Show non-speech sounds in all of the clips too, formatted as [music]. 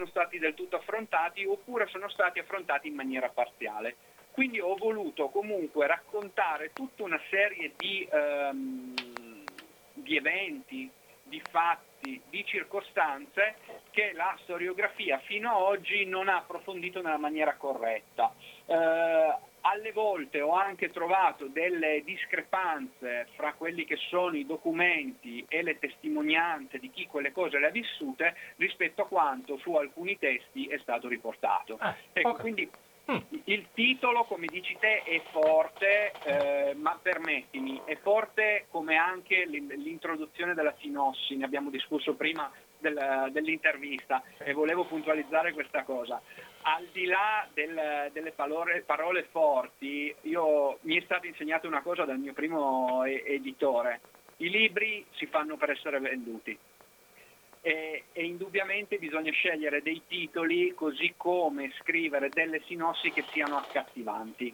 sono stati del tutto affrontati oppure sono stati affrontati in maniera parziale. Quindi ho voluto comunque raccontare tutta una serie di, ehm, di eventi, di fatti, di circostanze che la storiografia fino ad oggi non ha approfondito nella maniera corretta. Eh, alle volte ho anche trovato delle discrepanze fra quelli che sono i documenti e le testimonianze di chi quelle cose le ha vissute rispetto a quanto su alcuni testi è stato riportato. Ah, ecco, okay. quindi mm. il titolo, come dici te, è forte, eh, ma permettimi, è forte come anche l'introduzione della sinossi, ne abbiamo discusso prima del, dell'intervista e volevo puntualizzare questa cosa. Al di là del, delle parole, parole, forti, io, mi è stata insegnata una cosa dal mio primo editore, i libri si fanno per essere venduti. E, e, indubbiamente bisogna scegliere dei titoli così come scrivere delle sinossi che siano accattivanti.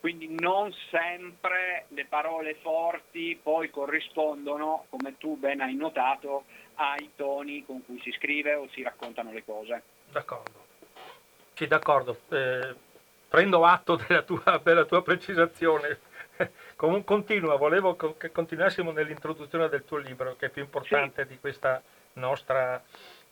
Quindi non sempre le parole forti poi corrispondono, come tu ben hai notato, ai toni con cui si scrive o si raccontano le cose. D'accordo. Sì, d'accordo. Eh, prendo atto della tua, della tua precisazione. [laughs] Comun- continua, volevo che continuassimo nell'introduzione del tuo libro, che è più importante sì. di questa nostra,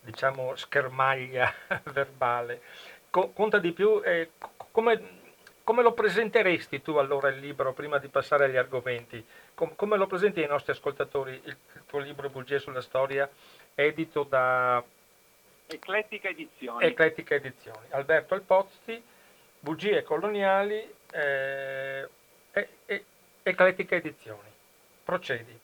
diciamo, schermaglia [laughs] verbale. Co- conta di più, eh, come, come, lo presenteresti tu allora il libro, prima di passare agli argomenti? Com- come lo presenti ai nostri ascoltatori il, il tuo libro Bugie sulla storia, edito da Eclettica Edizioni. Eclettica Edizioni. Alberto Alpozzi, Bugie coloniali, eh, e, e, Eclettica Edizioni. Procedi.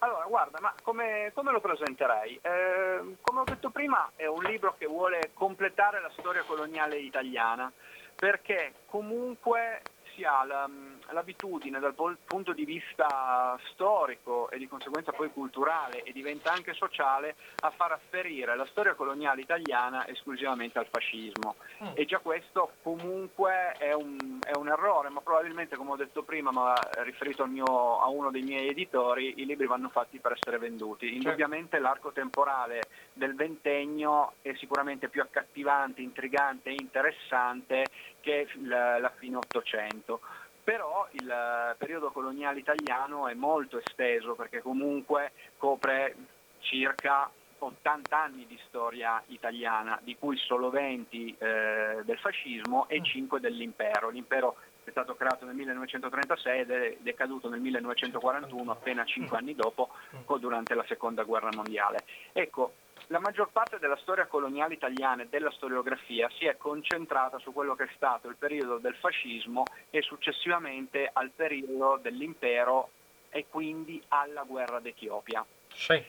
Allora, guarda, ma come, come lo presenterei? Eh, come ho detto prima, è un libro che vuole completare la storia coloniale italiana, perché comunque si ha la, l'abitudine dal punto di vista storico e di conseguenza poi culturale e diventa anche sociale a far afferire la storia coloniale italiana esclusivamente al fascismo. Mm. E già questo comunque è un, è un, errore, ma probabilmente come ho detto prima, ma riferito mio, a uno dei miei editori, i libri vanno fatti per essere venduti. Certo. Indubbiamente l'arco temporale del ventennio è sicuramente più accattivante, intrigante e interessante che la, la fine Ottocento. Però il periodo coloniale italiano è molto esteso perché comunque copre circa 80 anni di storia italiana, di cui solo 20 eh, del fascismo e 5 dell'impero. L'impero è stato creato nel 1936 ed è decaduto nel 1941, appena 5 anni dopo, durante la seconda guerra mondiale. Ecco, la maggior parte della storia coloniale italiana e della storiografia si è concentrata su quello che è stato il periodo del fascismo e successivamente al periodo dell'impero e quindi alla guerra d'Etiopia. Sì.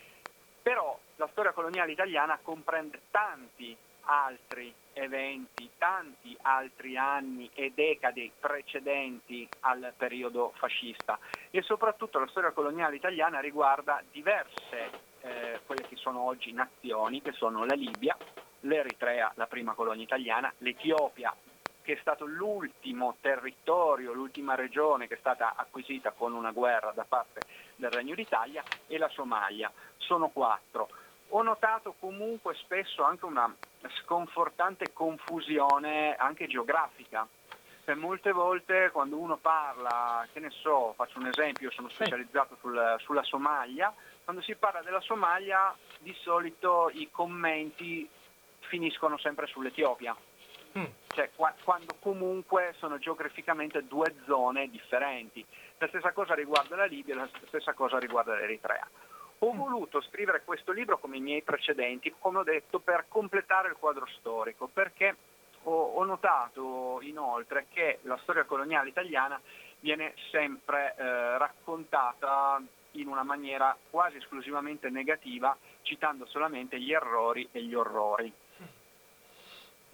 Però la storia coloniale italiana comprende tanti altri eventi, tanti altri anni e decadi precedenti al periodo fascista e soprattutto la storia coloniale italiana riguarda diverse eh, quelle che sono oggi nazioni, che sono la Libia, l'Eritrea, la prima colonia italiana, l'Etiopia, che è stato l'ultimo territorio, l'ultima regione che è stata acquisita con una guerra da parte del Regno d'Italia, e la Somalia. Sono quattro. Ho notato comunque spesso anche una sconfortante confusione anche geografica. Per molte volte quando uno parla, che ne so, faccio un esempio, io sono specializzato sul, sulla Somalia, quando si parla della Somalia di solito i commenti finiscono sempre sull'Etiopia. Mm. Cioè, qua, quando comunque sono geograficamente due zone differenti. La stessa cosa riguarda la Libia, la stessa cosa riguarda l'Eritrea. Ho mm. voluto scrivere questo libro come i miei precedenti, come ho detto, per completare il quadro storico, perché ho, ho notato inoltre che la storia coloniale italiana viene sempre eh, raccontata in una maniera quasi esclusivamente negativa, citando solamente gli errori e gli orrori.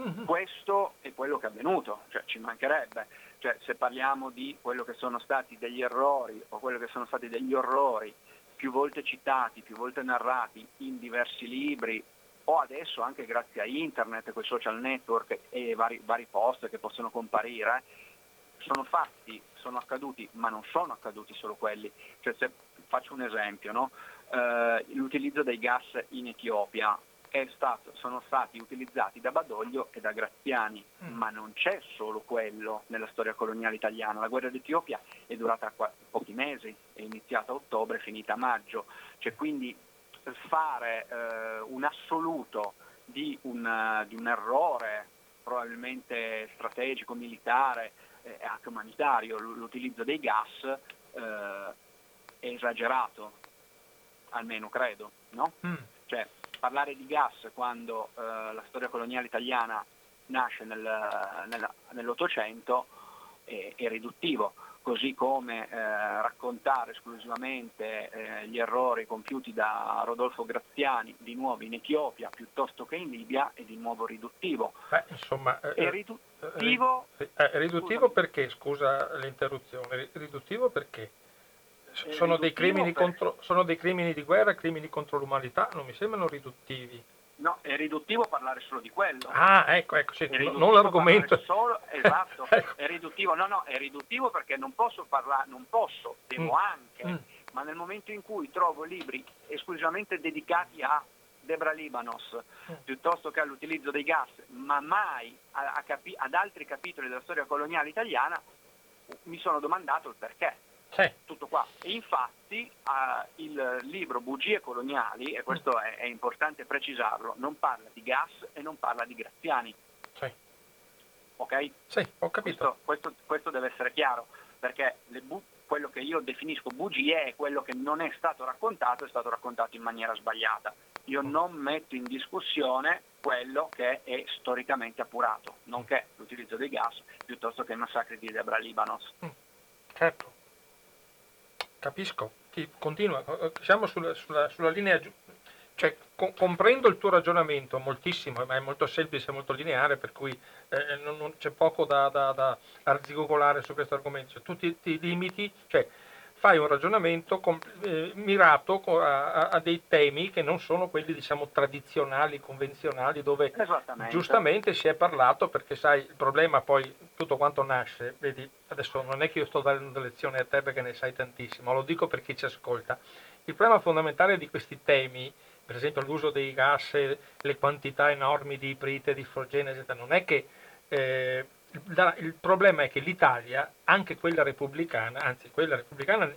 Mm-hmm. Questo è quello che è avvenuto, cioè ci mancherebbe. Cioè, se parliamo di quello che sono stati degli errori o quello che sono stati degli orrori più volte citati, più volte narrati in diversi libri o adesso anche grazie a internet, quei social network e vari, vari post che possono comparire, sono fatti, sono accaduti, ma non sono accaduti solo quelli. Cioè, se faccio un esempio, no? eh, l'utilizzo dei gas in Etiopia stato, sono stati utilizzati da Badoglio e da Graziani, mm. ma non c'è solo quello nella storia coloniale italiana. La guerra d'Etiopia è durata pochi mesi, è iniziata a ottobre, è finita a maggio, cioè, quindi fare eh, un assoluto di un, di un, errore probabilmente strategico, militare e eh, anche umanitario, l'utilizzo dei gas eh, è esagerato, almeno credo, no? Mm. Cioè, parlare di gas quando eh, la storia coloniale italiana nasce nel, nel, nell'Ottocento è, è, riduttivo, così come eh, raccontare esclusivamente eh, gli errori compiuti da Rodolfo Graziani di nuovo in Etiopia piuttosto che in Libia è di nuovo riduttivo. Beh, insomma, eh, è riduttivo, eh, riduttivo perché, scusa l'interruzione, riduttivo perché? Sono dei, contro, sono dei, crimini di guerra, crimini contro l'umanità, non mi sembrano riduttivi. No, è riduttivo parlare solo di quello. Ah, ecco, ecco, sì, non l'argomento. Solo, [laughs] esatto, ecco. è riduttivo. No, no, è riduttivo perché non posso parlare, non posso, devo mm. anche, mm. ma nel momento in cui trovo libri esclusivamente dedicati a Debra Libanos, mm. piuttosto che all'utilizzo dei gas, ma mai a, a capi- ad altri capitoli della storia coloniale italiana, mi sono domandato il perché. Sì. Tutto qua. E infatti uh, il libro Bugie coloniali, e questo è, è, importante precisarlo, non parla di gas e non parla di Graziani. Sì. Ok? Sì, ho capito. Questo, questo, questo deve essere chiaro, perché bu- quello che io definisco bugie è quello che non è stato raccontato, è stato raccontato in maniera sbagliata. Io mm. non metto in discussione quello che è storicamente appurato, nonché l'utilizzo dei gas piuttosto che i massacri di Debra Libanos. Mm. Certo. Capisco, Ti, continua, eh, siamo sulla, sulla, sulla linea cioè, co- comprendo il tuo ragionamento moltissimo, ma è molto semplice, molto lineare, per cui eh, non, non, c'è poco da, da, da arzigogolare su questo argomento. Cioè, tu ti, ti, limiti, cioè, fai un ragionamento com- eh, mirato a, a, dei temi che non sono quelli diciamo, tradizionali, convenzionali, dove giustamente si è parlato, perché sai, il problema poi tutto quanto nasce, vedi, adesso non è che io sto dando lezioni a te perché ne sai tantissimo, lo dico per chi ci ascolta. Il problema fondamentale di questi temi, per esempio l'uso dei gas, le quantità enormi di iprite, di frogene, eccetera, non è che... Eh, il problema è che l'Italia, anche quella repubblicana, anzi quella repubblicana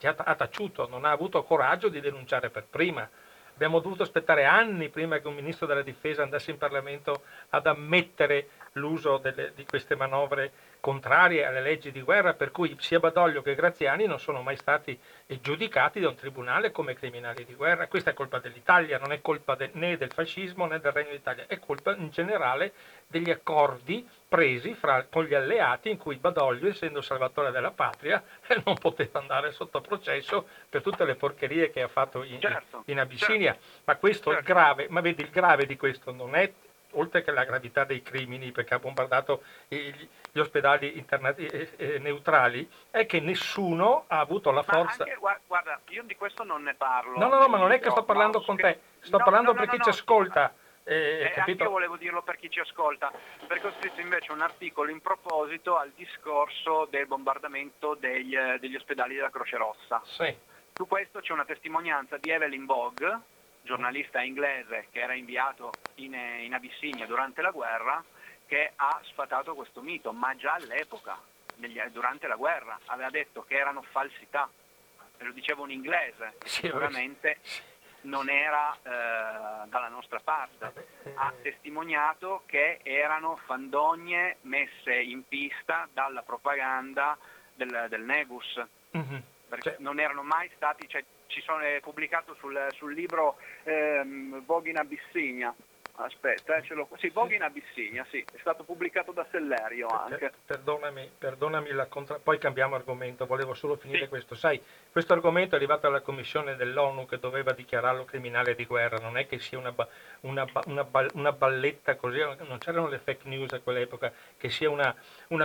ha taciuto, non ha avuto coraggio di denunciare per prima. Abbiamo dovuto aspettare anni prima che un ministro della difesa andasse in Parlamento ad ammettere l'uso delle, di queste manovre contrarie alle leggi di guerra, per cui sia Badoglio che Graziani non sono mai stati giudicati da un tribunale come criminali di guerra. Questa è colpa dell'Italia, non è colpa de, né del fascismo né del Regno d'Italia, è colpa in generale degli accordi presi fra, con gli alleati in cui Badoglio, essendo salvatore della patria, [laughs] non poteva andare sotto processo per tutte le porcherie che ha fatto in, certo, in Abissinia. Certo, ma questo certo. è grave, ma vedi il grave di questo non è oltre che la gravità dei crimini perché ha bombardato gli ospedali interna- neutrali, è che nessuno ha avuto la forza. Anche, guarda, io di questo non ne parlo. No, no, no, ma non è che sto parlando con te, sto no, parlando no, no, per chi ci ascolta. Eh, eh, anche io volevo dirlo per chi ci ascolta, perché ho scritto invece un articolo in proposito al discorso del bombardamento degli, degli ospedali della Croce Rossa. Sì. Su questo c'è una testimonianza di Evelyn Bogg, giornalista inglese che era inviato in, in Abissinia durante la guerra, che ha sfatato questo mito, ma già all'epoca, durante la guerra, aveva detto che erano falsità. Lo diceva un inglese, sicuramente non era eh, dalla nostra parte, ha testimoniato che erano fandogne messe in pista dalla propaganda del, del Negus, mm-hmm. perché cioè... non erano mai stati, cioè, ci sono, è pubblicato sul, sul libro ehm, Vogue in Abissinia, Aspetta, eh, ce l'ho Sì, Vogue in Abissinia, sì, è stato pubblicato da Sellerio anche. Perdonami, perdonami la contra... poi cambiamo argomento, volevo solo finire sì. questo. Sai, questo argomento è arrivato alla commissione dell'ONU che doveva dichiararlo criminale di guerra, non è che sia una, una, una, una balletta così, non c'erano le fake news a quell'epoca, che sia una,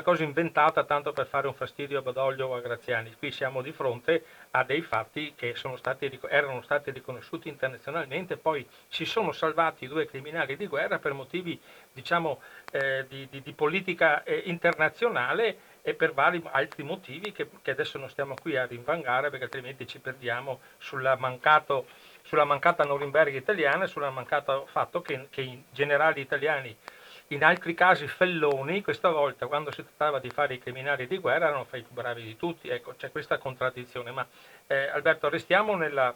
cosa inventata tanto per fare un fastidio a Badoglio o a Graziani. Qui siamo di fronte a dei fatti che stati, erano stati riconosciuti internazionalmente, poi si sono salvati due criminali di guerra per motivi diciamo, eh, di, di, di, politica eh, internazionale e per vari altri motivi che, che, adesso non stiamo qui a rinvangare perché altrimenti ci perdiamo sul mancato sulla mancata Norimberga italiana e sul mancato fatto che, che i generali italiani in altri casi felloni, questa volta quando si trattava di fare i criminali di guerra erano i più bravi di tutti, ecco c'è questa contraddizione, ma eh, Alberto restiamo nella,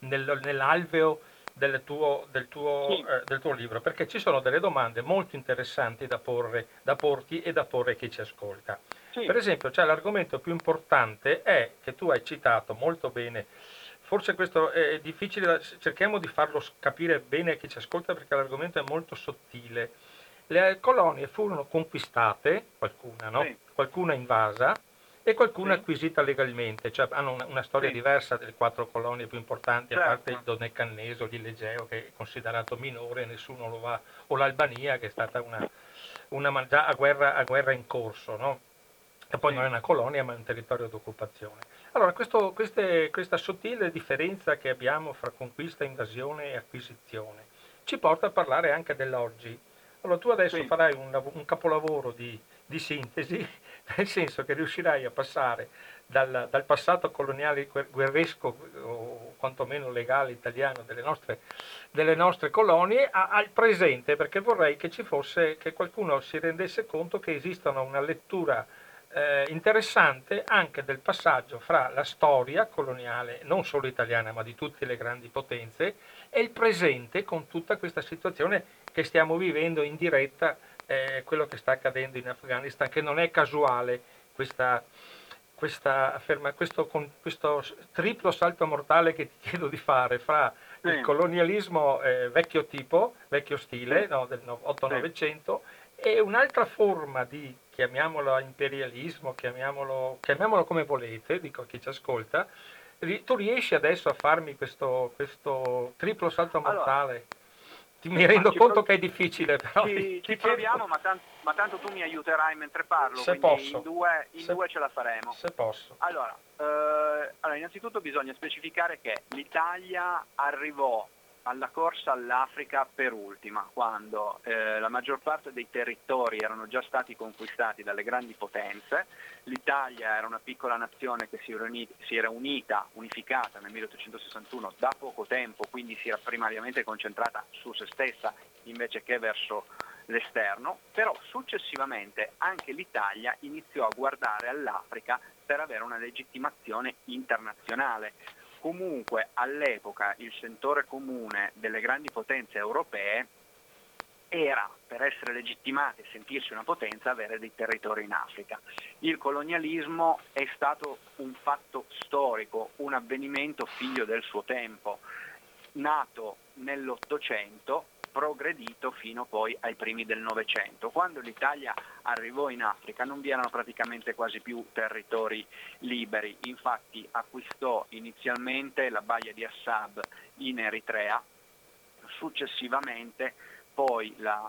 nel, nell'alveo del tuo, del, tuo, sì. eh, del tuo, libro, perché ci sono delle domande molto interessanti da, porre, da porti e da porre chi ci ascolta. Sì. Per esempio, cioè, l'argomento più importante è che tu hai citato molto bene forse questo è difficile, cerchiamo di farlo capire bene a chi ci ascolta perché l'argomento è molto sottile. Le colonie furono conquistate, qualcuna, no? sì. qualcuna invasa e qualcuna sì. acquisita legalmente, cioè hanno una, una storia sì. diversa delle quattro colonie più importanti, certo. a parte il Donecanneso, l'Ilegeo che è considerato minore, nessuno lo va, o l'Albania che è stata una, una già a guerra, a guerra in corso, no? e poi non è una colonia ma è un territorio d'occupazione. Allora, questo, queste, questa sottile differenza che abbiamo fra conquista, invasione e acquisizione ci porta a parlare anche dell'oggi. Allora, tu adesso sì. farai un, un capolavoro di, di, sintesi, [laughs] nel senso che riuscirai a passare dal, dal, passato coloniale guerresco o quantomeno legale italiano delle nostre, delle nostre colonie a, al presente, perché vorrei che ci fosse, che qualcuno si rendesse conto che esistono una lettura eh, interessante anche del passaggio fra la storia coloniale, non solo italiana ma di tutte le grandi potenze, e il presente con tutta questa situazione che stiamo vivendo in diretta, eh, quello che sta accadendo in Afghanistan, che non è casuale questa, questa afferma, questo, questo, triplo salto mortale che ti chiedo di fare fra sì. il colonialismo eh, vecchio tipo, vecchio stile, no, del 8-900, sì. e un'altra forma di chiamiamolo imperialismo, chiamiamolo, chiamiamolo come volete, dico a chi ci ascolta, tu riesci adesso a farmi questo, questo triplo salto mortale? Allora, ti, mi rendo conto prov- che è difficile, però. Ci, [laughs] ci proviamo, ma, tan- ma, tanto tu mi aiuterai mentre parlo. Se posso. In, due, in se, due, ce la faremo. Se posso. Allora, eh, allora, innanzitutto bisogna specificare che l'Italia arrivò alla corsa all'Africa per ultima, quando eh, la maggior parte dei territori erano già stati conquistati dalle grandi potenze, l'Italia era una piccola nazione che si era, unita, si era unita, unificata nel 1861 da poco tempo, quindi si era primariamente concentrata su se stessa invece che verso l'esterno, però successivamente anche l'Italia iniziò a guardare all'Africa per avere una legittimazione internazionale comunque all'epoca il sentore comune delle grandi potenze europee era, per essere legittimate e sentirsi una potenza, avere dei territori in Africa. Il colonialismo è stato un fatto storico, un avvenimento figlio del suo tempo, nato nell'Ottocento progredito fino poi ai primi del Novecento. Quando l'Italia arrivò in Africa non vi erano praticamente quasi più territori liberi, infatti acquistò inizialmente la baia di Assab in Eritrea, successivamente poi la,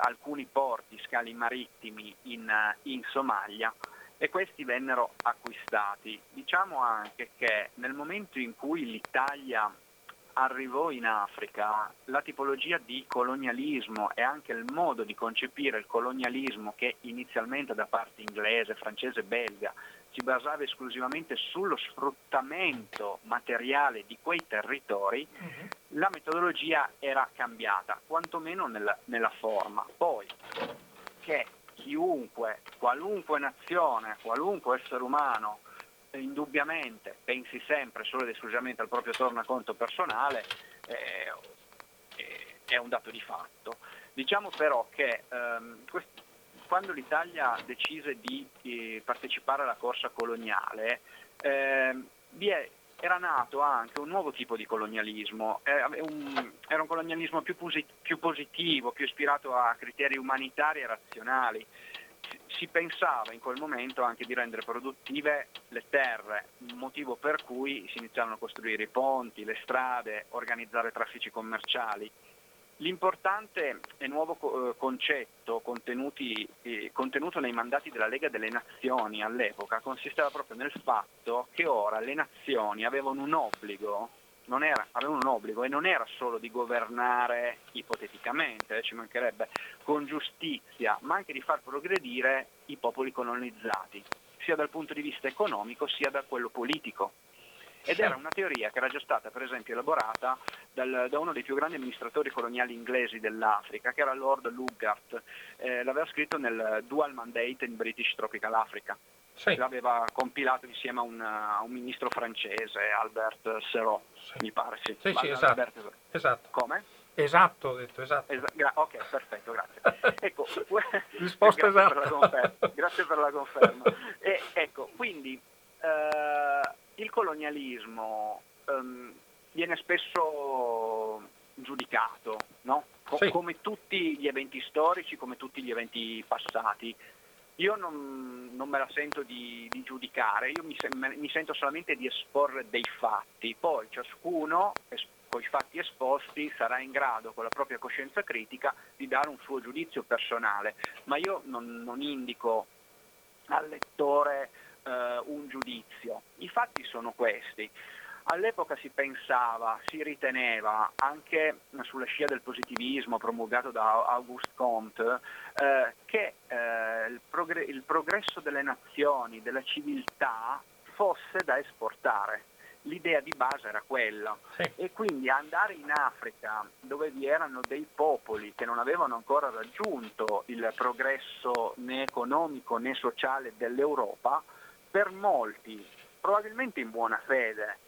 alcuni porti, scali marittimi in, in Somalia e questi vennero acquistati. Diciamo anche che nel momento in cui l'Italia arrivò in Africa, la tipologia di colonialismo e anche il modo di concepire il colonialismo che inizialmente da parte inglese, francese e belga si basava esclusivamente sullo sfruttamento materiale di quei territori, uh-huh. la metodologia era cambiata, quantomeno nella, nella forma. Poi che chiunque, qualunque nazione, qualunque essere umano indubbiamente pensi sempre solo ed esclusivamente al proprio tornaconto personale eh, è un dato di fatto. Diciamo però che ehm, quest- quando l'Italia decise di eh, partecipare alla corsa coloniale eh, è, era nato anche un nuovo tipo di colonialismo, un, era un colonialismo più, posit- più positivo, più ispirato a criteri umanitari e razionali si pensava in quel momento anche di rendere produttive le terre, motivo per cui si iniziarono a costruire i ponti, le strade, organizzare traffici commerciali. L'importante e nuovo eh, concetto eh, contenuto nei mandati della Lega delle Nazioni all'epoca consisteva proprio nel fatto che ora le nazioni avevano un obbligo era, avevano un obbligo e non era solo di governare ipoteticamente, eh, ci mancherebbe, con giustizia, ma anche di far progredire i popoli colonizzati, sia dal punto di vista economico sia da quello politico. ed era una teoria che era già stata per esempio elaborata dal, da uno dei più grandi amministratori coloniali inglesi dell'Africa, che era Lord Lugard, eh, l'aveva scritto nel Dual Mandate in British Tropical Africa. Sì. L'aveva compilato insieme a un, a un, ministro francese, Albert Serrault, sì. mi pare. Sì, sì, sì esatto. esatto. Come? Esatto, ho detto esatto. Esa- gra- ok, perfetto, grazie. [laughs] ecco, [laughs] Risposta grazie esatta. Per [laughs] grazie per la conferma. e, ecco, quindi eh, il colonialismo ehm, viene spesso giudicato, no? Co- sì. come tutti gli eventi storici, come tutti gli eventi passati. Io non, non me la sento di, di giudicare, io mi, mi, sento solamente di esporre dei fatti, poi ciascuno con i fatti esposti sarà in grado con la propria coscienza critica di dare un suo giudizio personale, ma io non, non indico al lettore eh, un giudizio. I fatti sono questi. All'epoca si pensava, si riteneva, anche sulla scia del positivismo promulgato da Auguste Comte, eh, che eh, il, progr- il progresso delle nazioni, della civiltà, fosse da esportare l'idea di base era quella sì. e quindi andare in Africa dove vi erano dei popoli che non avevano ancora raggiunto il progresso né economico né sociale dell'Europa, per molti, probabilmente in buona fede,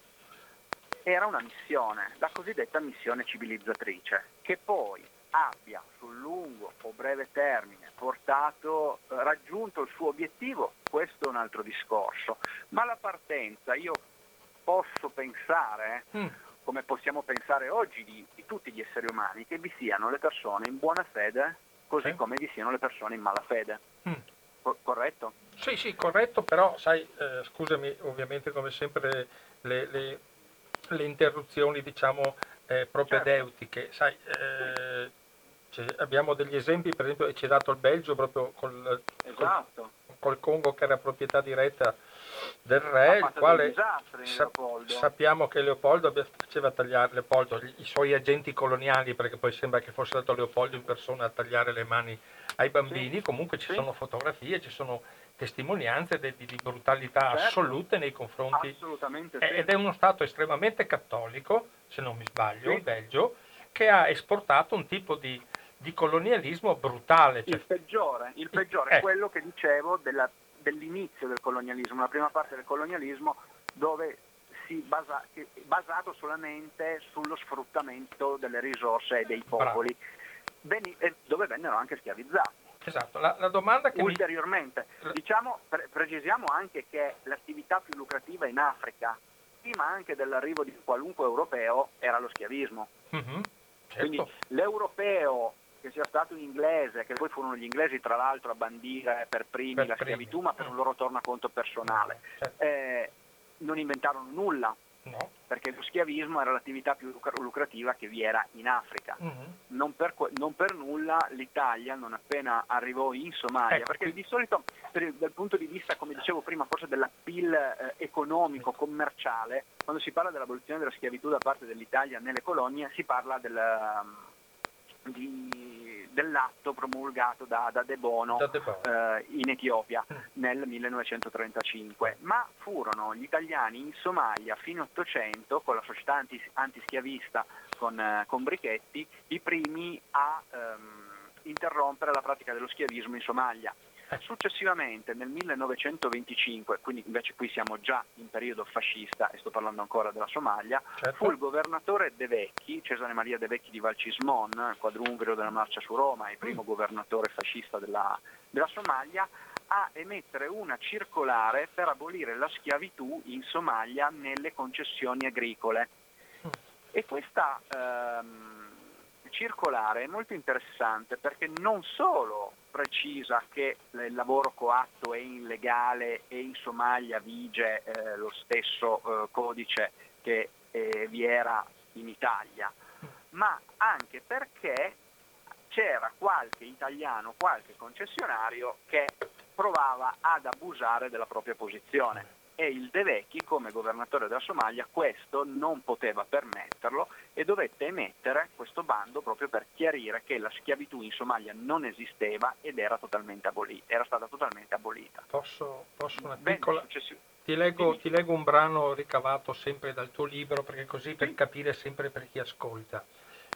era una missione, la cosiddetta missione civilizzatrice, che poi abbia sul lungo o breve termine portato, raggiunto il suo obiettivo, questo è un altro discorso. Ma la partenza, io posso pensare, mm. come possiamo pensare oggi di, di, tutti gli esseri umani, che vi siano le persone in buona fede, così sì. come vi siano le persone in malafede. Mm. Co- corretto? Sì, sì, corretto, però sai, eh, scusami, ovviamente come sempre le, le, le interruzioni diciamo eh, propedeutiche, certo. sai, eh, abbiamo degli esempi, per esempio ci ha dato il Belgio proprio col, esatto. col, col Congo che era proprietà diretta del re, il quale sa- sappiamo che Leopoldo faceva tagliare Leopoldo, i suoi agenti coloniali, perché poi sembra che fosse stato Leopoldo in persona a tagliare le mani ai bambini, sì. comunque ci sì. sono fotografie, ci sono testimonianze de- di, brutalità certo. assolute nei confronti Assolutamente sì. ed è uno Stato estremamente cattolico, se non mi sbaglio, il Belgio, che ha esportato un tipo di, di colonialismo brutale. Cioè... Il peggiore, il peggiore eh. quello che dicevo della dell'inizio del colonialismo, la prima parte del colonialismo dove si basa, basato solamente sullo sfruttamento delle risorse dei popoli, Beni, dove vennero anche schiavizzati. Esatto, la, la domanda che Ulteriormente, mi... diciamo, pre- precisiamo anche che l'attività più lucrativa in Africa, prima anche dell'arrivo di qualunque europeo, era lo schiavismo. Mm-hmm, certo. Quindi l'europeo che sia stato un inglese, che poi furono gli inglesi tra l'altro a bandire per primi per la primi. schiavitù, ma per un loro tornaconto personale. Certo. Eh, non inventarono nulla, no. perché lo schiavismo era l'attività più lucrativa che vi era in Africa. Uh-huh. Non, per, non, per, nulla l'Italia, non appena arrivò in Somalia, ecco. perché di solito per, dal punto di vista, come dicevo prima, forse dell'appeal eh, economico, commerciale, quando si parla dell'abolizione della schiavitù da parte dell'Italia nelle colonie, si parla del di, dell'atto promulgato da, da De Bono, da De Bono. Eh, in Etiopia mm. nel 1935, ma furono gli italiani in Somalia fino all'Ottocento con la società anti, antischiavista con, eh, con Brichetti i primi a ehm, interrompere la pratica dello schiavismo in Somalia. Successivamente nel 1925, quindi invece qui siamo già in periodo fascista e sto parlando ancora della Somalia, certo. fu il governatore De Vecchi, Cesare Maria De Vecchi di Valcismon, quadrumviro della marcia su Roma e primo mm. governatore fascista della, della Somalia, a emettere una circolare per abolire la schiavitù in Somalia nelle concessioni agricole. Mm. E questa ehm, circolare è molto interessante perché non solo precisa che il lavoro coatto è illegale e in Somalia vige eh, lo stesso eh, codice che eh, vi era in Italia, ma anche perché c'era qualche italiano, qualche concessionario che provava ad abusare della propria posizione e il De Vecchi come governatore della Somalia questo non poteva permetterlo e dovette emettere questo bando proprio per chiarire che la schiavitù in Somalia non esisteva ed era, totalmente abolita, era stata totalmente abolita. Posso, posso una piccola... Ti ti leggo, ti leggo, un brano ricavato sempre dal tuo libro, perché così per capire sempre per chi ascolta.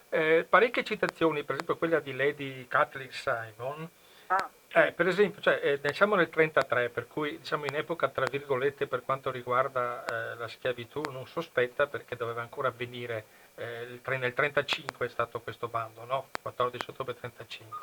Eh, parecchie citazioni, per esempio quella di Lady Kathleen Simon, ah, eh, per esempio, cioè, eh, diciamo nel 33, per cui diciamo in epoca tra virgolette per quanto riguarda eh, la schiavitù non sospetta perché doveva ancora avvenire eh, nel 35 è stato questo bando, no? 14 ottobre 35.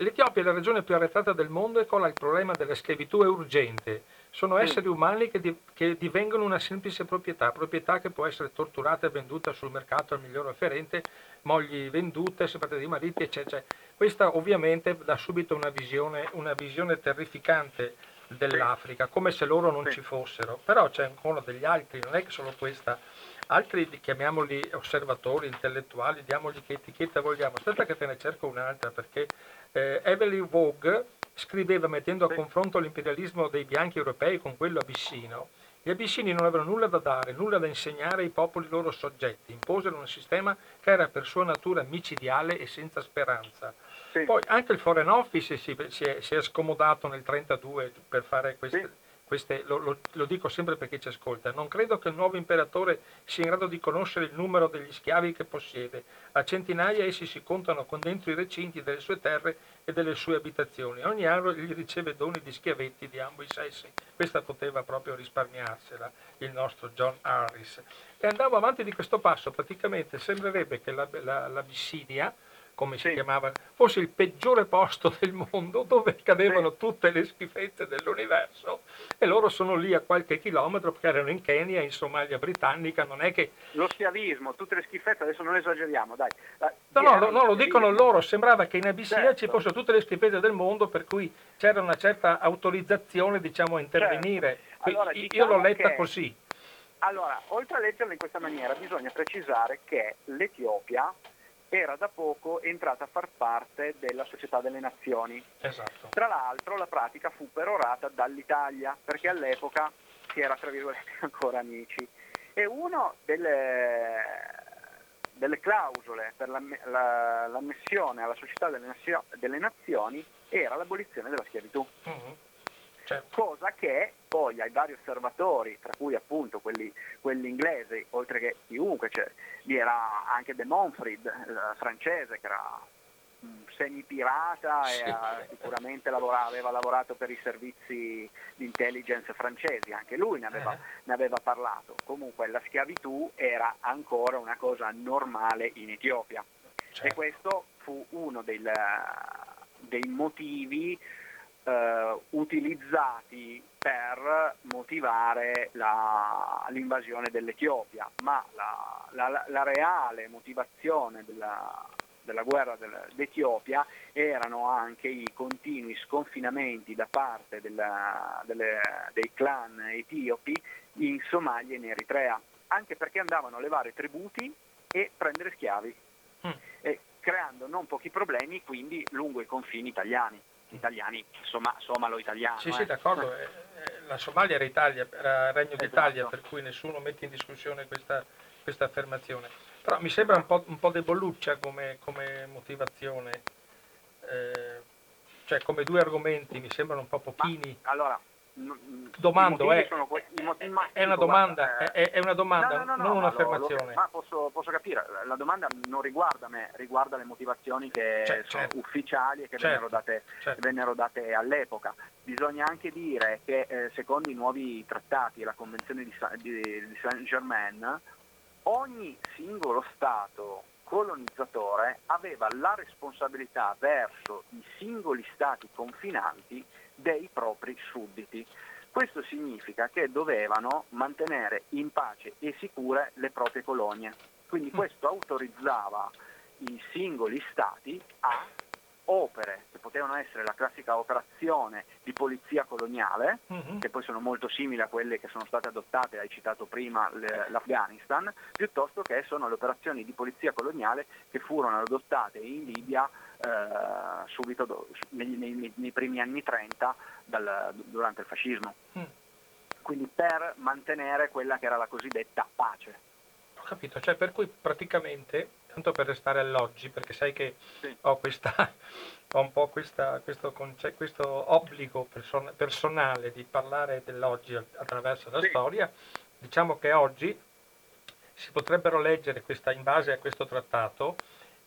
L'Etiopia è la regione più arretrata del mondo e con il problema della schiavitù è urgente. Sono esseri umani che, di, che, divengono una semplice proprietà, proprietà che può essere torturata e venduta sul mercato al miglior offerente, mogli vendute, separate di mariti, eccetera. Questa ovviamente dà subito una visione, una visione terrificante dell'Africa, come se loro non ci fossero. Però c'è ancora degli altri, non è che solo questa altri chiamiamoli osservatori intellettuali, diamogli che etichetta vogliamo. Aspetta che te ne cerco un'altra perché eh, Evelyn Vogue scriveva mettendo a confronto l'imperialismo dei bianchi europei con quello abissino. Gli abissini non avevano nulla da dare, nulla da insegnare ai popoli loro soggetti, imposero un sistema che era per sua natura micidiale e senza speranza. Sì. Poi anche il Foreign Office si, si, è, si è, scomodato nel 1932 per fare queste... Sì queste, lo, lo, lo, dico sempre per chi ci ascolta, non credo che il nuovo imperatore sia in grado di conoscere il numero degli schiavi che possiede. A centinaia essi si contano con dentro i recinti delle sue terre e delle sue abitazioni. Ogni anno gli riceve doni di schiavetti di ambo i sessi. Questa poteva proprio risparmiarsela il nostro John Harris. E andavo avanti di questo passo, praticamente sembrerebbe che la, la, l'Abissinia, come si sì. chiamava, fosse il peggiore posto del mondo dove cadevano sì. tutte le schifezze dell'universo e loro sono lì a qualche chilometro perché erano in Kenya, in Somalia britannica, non è che... Lo schiavismo, tutte le schifezze, adesso non esageriamo, dai. No, no, no, no lo dicono loro, sembrava che in Abissinia certo. ci fossero tutte le schifezze del mondo per cui c'era una certa autorizzazione diciamo a intervenire. Certo. Allora, io diciamo l'ho letta che... così. Allora, oltre a leggerla in questa maniera, bisogna precisare che l'Etiopia era da poco entrata a far parte della Società delle Nazioni. Esatto. Tra l'altro la pratica fu perorata dall'Italia, perché all'epoca si era tra virgolette [laughs] ancora amici. E una delle, delle clausole per la, la, l'ammissione alla Società delle, delle, Nazioni era l'abolizione della schiavitù. Uh-huh. Certo. Cosa che poi ai vari osservatori, tra cui appunto quelli, quelli inglesi, oltre che chiunque, cioè, vi era anche De Montfrid, eh, francese, che era semipirata sì. e ha, sicuramente lavora, aveva lavorato per i servizi di intelligence francesi, anche lui ne aveva, eh. ne aveva, parlato. Comunque la schiavitù era ancora una cosa normale in Etiopia certo. e questo fu uno del, dei motivi eh, utilizzati per motivare la, l'invasione dell'Etiopia, ma la, la, la reale motivazione della, della guerra d'Etiopia erano anche i continui sconfinamenti da parte della, delle, dei clan etiopi in Somalia e in Eritrea, anche perché andavano a levare tributi e prendere schiavi, mm. e creando non pochi problemi quindi lungo i confini italiani italiani, insomma, somalo-italiano. Sì, eh. sì, d'accordo. [laughs] Eh, eh, la Somalia era Italia, era Regno esatto. d'Italia, per cui nessuno mette in discussione questa, questa affermazione. Però mi sembra un po', un po debolluccia come, come motivazione, eh, cioè come due argomenti, mi sembrano un po' pochini. Ma, allora, Domando, eh, motivi, è, una domanda, è, è, una domanda, no, no, no, non un'affermazione. ma posso, posso, capire, la domanda non riguarda me, riguarda le motivazioni che certo, sono certo. ufficiali e che certo, vennero, date, certo. vennero, date, all'epoca. Bisogna anche dire che eh, secondo i nuovi trattati e la Convenzione di, di, di Saint-Germain, ogni singolo Stato colonizzatore aveva la responsabilità verso i singoli stati confinanti dei propri sudditi. Questo significa che dovevano mantenere in pace e sicure le proprie colonie. Quindi mm. questo autorizzava i singoli stati a opere che potevano essere la classica operazione di polizia coloniale, uh-huh. che poi sono molto simili a quelle che sono state adottate, hai citato prima l'Afghanistan, piuttosto che sono le operazioni di polizia coloniale che furono adottate in Libia eh, subito do, nei, nei, nei, primi anni 30 dal, durante il fascismo. Mm. Quindi per mantenere quella che era la cosiddetta pace. Ho capito, cioè per cui praticamente, tanto per restare all'oggi, perché sai che sì. ho questa, [laughs] ho un po' questa, questo, conce- questo, obbligo person- personale di parlare dell'oggi attraverso la sì. storia, diciamo che oggi si potrebbero leggere questa, in base a questo trattato,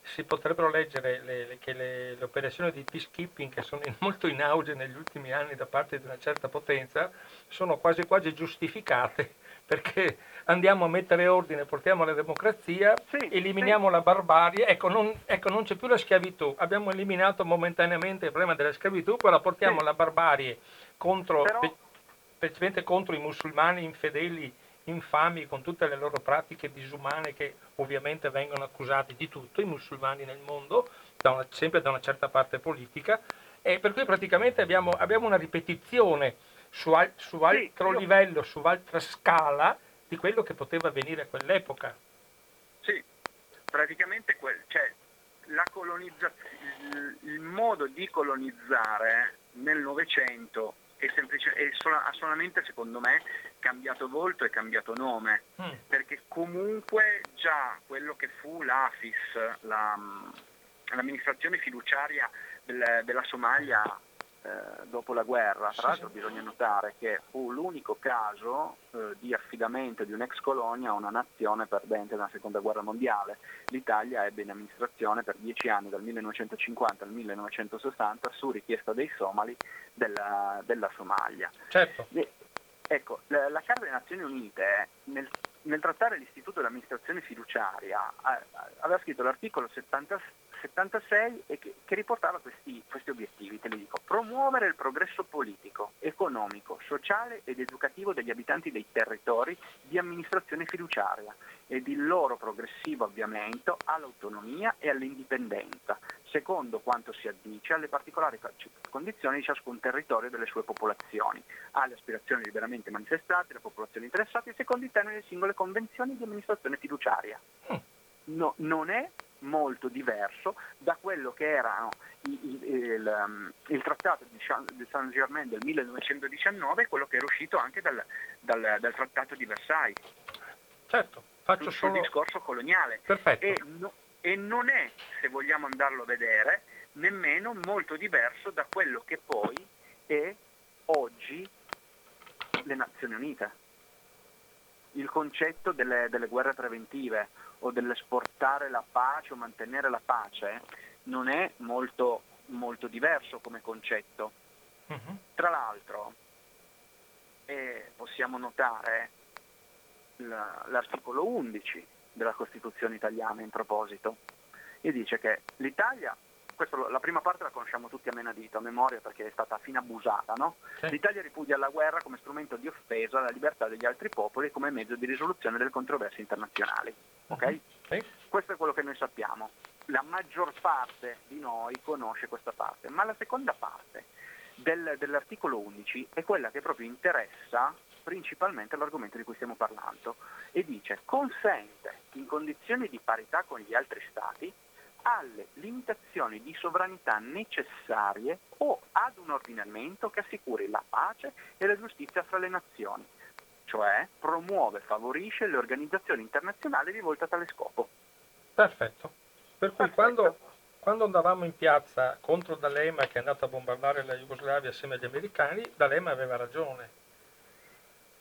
si potrebbero leggere le, le, che le, le, operazioni di peacekeeping che sono in, [laughs] molto in auge negli ultimi anni da parte di una certa potenza sono quasi quasi giustificate perché andiamo a mettere ordine, portiamo la democrazia, sì, eliminiamo sì. la barbarie, ecco non, ecco non, c'è più la schiavitù, abbiamo eliminato momentaneamente il problema della schiavitù, però portiamo sì. la barbarie contro, però... specialmente contro i musulmani infedeli infami con tutte le loro pratiche disumane che ovviamente vengono accusati di tutto, i musulmani nel mondo, da una, sempre da una certa parte politica, e per cui praticamente abbiamo, abbiamo una ripetizione su, al, su altro sì, io... livello, su altra scala di quello che poteva avvenire a quell'epoca. Sì, praticamente quel, cioè, il, il modo di colonizzare nel Novecento è, semplice, è solamente secondo me cambiato volto e cambiato nome, mm. perché comunque già quello che fu l'AFIS, la, l'amministrazione fiduciaria del, della Somalia eh, dopo la guerra, tra l'altro bisogna notare che fu l'unico caso eh, di affidamento di un'ex colonia a una nazione perdente nella seconda guerra mondiale. L'Italia ebbe in amministrazione per dieci anni, dal 1950 al 1960, su richiesta dei somali della, della Somalia. Certo. E, ecco, la, la, Carta delle Nazioni Unite nel, nel trattare l'istituto dell'amministrazione fiduciaria aveva scritto l'articolo 70, 76 e che, che riportava questi, questi, obiettivi, te li dico, promuovere il progresso politico, economico, sociale ed educativo degli abitanti dei territori di amministrazione fiduciaria ed il loro progressivo avviamento all'autonomia e all'indipendenza, secondo quanto si addice alle particolari condizioni di ciascun territorio e delle sue popolazioni, alle aspirazioni liberamente manifestate, alle popolazioni interessate, secondo i termini delle singole convenzioni di amministrazione fiduciaria. Mm. No, non è molto diverso da quello che era il, il, il, um, il trattato di, Saint Germain del 1919 e quello che era uscito anche dal, dal, dal trattato di Versailles. Certo, faccio sul, solo... discorso coloniale. Perfetto. E, no, e non è, se vogliamo andarlo a vedere, nemmeno molto diverso da quello che poi è oggi le Nazioni Unite. Il concetto delle, delle guerre preventive o dell'esportare la pace o mantenere la pace non è molto, molto diverso come concetto. Uh-huh. Tra l'altro eh, possiamo notare l'articolo 11 della Costituzione italiana in proposito e dice che l'Italia questo, la prima parte la conosciamo tutti a menadito, a memoria perché è stata fin abusata, no? sì. L'Italia ripudia la guerra come strumento di offesa alla libertà degli altri popoli e come mezzo di risoluzione delle controversie internazionali. Okay? Sì. Questo è quello che noi sappiamo. La maggior parte di noi conosce questa parte, ma la seconda parte del, dell'articolo 11 è quella che proprio interessa principalmente l'argomento di cui stiamo parlando e dice consente in condizioni di parità con gli altri Stati alle limitazioni di sovranità necessarie o ad un ordinamento che assicuri la pace e la giustizia fra le nazioni, cioè promuove e favorisce le organizzazioni internazionali rivolte a tale scopo. Perfetto. Per cui Perfetto. Quando, quando, andavamo in piazza contro D'Alema che è andato a bombardare la Jugoslavia assieme agli americani, D'Alema aveva ragione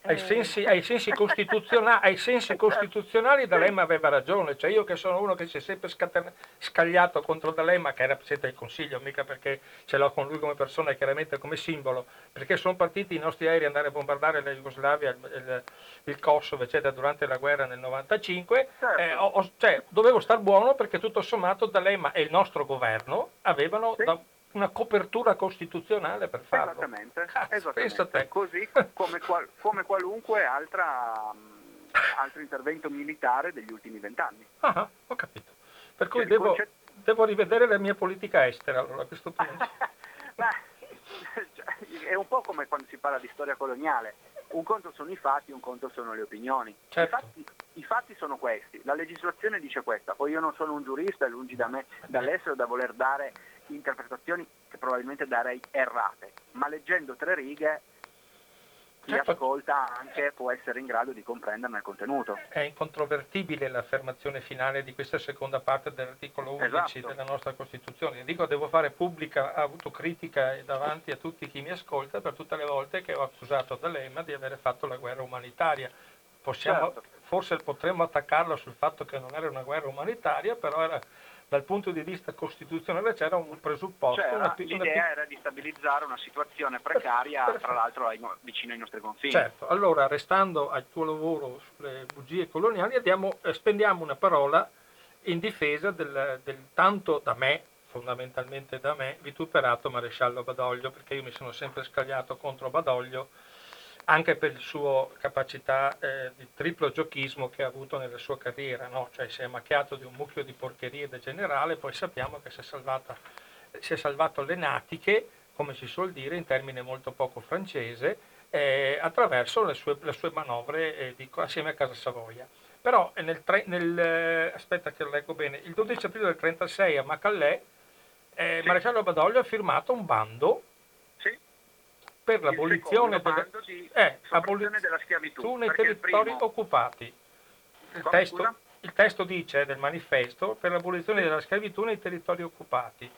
ai sensi, ai sensi, costituzionali, ai sensi costituzionali D'Alema aveva ragione, cioè io che sono uno che si è sempre scaten- scagliato contro D'Alema, che era Presidente del Consiglio, mica perché ce l'ho con lui come persona e chiaramente come simbolo, perché sono partiti i nostri aerei andare a bombardare la Jugoslavia, il, il, il Kosovo, eccetera, durante la guerra nel 95, certo. eh, ho, cioè, dovevo star buono perché tutto sommato D'Alema e il nostro governo avevano... Sì. Da, una copertura costituzionale per farlo. Esattamente, Cazzo, esattamente. così come, qual, come qualunque altra, um, altro intervento militare degli ultimi vent'anni. Ah, ho capito. Per cui devo, concet... devo, rivedere la mia politica estera allora, a questo punto. [laughs] Cioè, è un po' come quando si parla di storia coloniale. Un conto sono i fatti, un conto sono le opinioni. Certo. I, fatti, I, fatti, sono questi, la legislazione dice questa, poi io non sono un giurista, è lungi da me dall'essere da voler dare interpretazioni che probabilmente darei errate, ma leggendo tre righe chi certo. ascolta anche può essere in grado di comprenderne il contenuto. È incontrovertibile l'affermazione finale di questa seconda parte dell'articolo 11 esatto. della nostra Costituzione. Dico, devo fare pubblica autocritica davanti a tutti chi mi ascolta per tutte le volte che ho accusato D'Alema di aver fatto la guerra umanitaria. Possiamo, certo. Forse potremmo attaccarlo sul fatto che non era una guerra umanitaria, però era dal punto di vista costituzionale c'era un presupposto. C'era, una, l'idea una... era di stabilizzare una situazione precaria, Perfetto. tra l'altro ai, vicino ai nostri confini. Certo, allora restando al tuo lavoro sulle bugie coloniali, andiamo, eh, spendiamo una parola in difesa del, del tanto da me, fondamentalmente da me, vituperato maresciallo Badoglio, perché io mi sono sempre scagliato contro Badoglio anche per la sua capacità eh, di triplo giochismo che ha avuto nella sua carriera, no? cioè si è macchiato di un mucchio di porcherie da generale, poi sappiamo che si è, salvata, si è salvato le natiche, come si suol dire in termine molto poco francese, eh, attraverso le sue, le sue manovre eh, dico, assieme a Casa Savoia. Però nel, tre, nel, eh, aspetta che lo leggo bene, il 12 aprile del 1936 a Macallè, eh, sì. Maresciallo Badoglio ha firmato un bando per l'abolizione della, eh, abolizione della schiavitù nei territori primo... occupati. Il testo, il testo, dice del manifesto per l'abolizione della schiavitù nei territori occupati.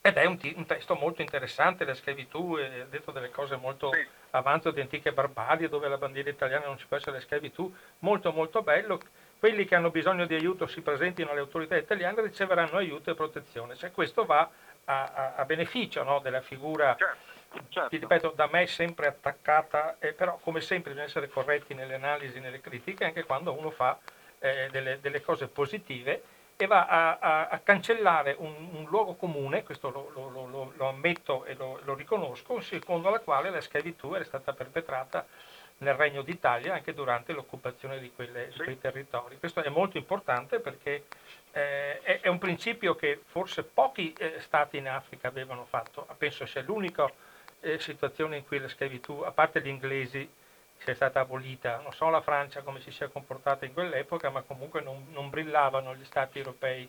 Ed è un, un testo molto interessante, la schiavitù ha detto delle cose molto sì. avanti di antiche barbadie, dove la bandiera italiana non ci può essere la schiavitù, molto molto bello. Quelli che hanno bisogno di aiuto si presentino alle autorità italiane riceveranno aiuto e protezione. Cioè, questo va a, a, a beneficio no, della figura certo certo. ti ripeto, da me sempre attaccata, eh, però come sempre bisogna essere corretti nelle analisi, nelle critiche, anche quando uno fa eh, delle, delle, cose positive e va a, a, a cancellare un, un, luogo comune, questo lo, lo, lo, lo ammetto e lo, riconosco, secondo la quale la schiavitù era stata perpetrata nel Regno d'Italia anche durante l'occupazione di, quelle, sì. quei territori. Questo è molto importante perché eh, è, è, un principio che forse pochi eh, stati in Africa avevano fatto, penso sia l'unico eh, situazioni in cui la schiavitù, a parte gli inglesi, sia stata abolita. Non so la Francia come si sia comportata in quell'epoca, ma comunque non, non brillavano gli stati europei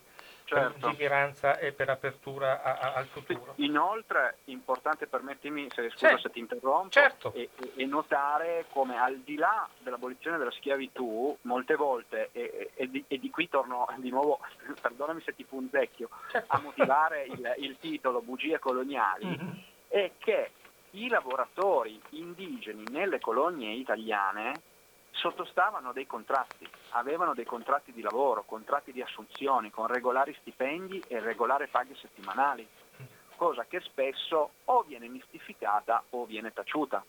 certo. per lungimiranza e per apertura a, a, al futuro. Inoltre, importante, permettimi, se, scusa certo. se ti interrompo, certo. e, e, notare come al di là dell'abolizione della schiavitù, molte volte, e, e, di, e di, qui torno di nuovo, [laughs] perdonami se ti punzecchio, certo. a motivare il, il, titolo Bugie coloniali, [laughs] mm-hmm. è che i lavoratori indigeni nelle colonie italiane sottostavano dei contratti, avevano dei contratti di lavoro, contratti di assunzioni con regolari stipendi e regolari paghe settimanali, cosa che spesso o viene mistificata o viene taciuta.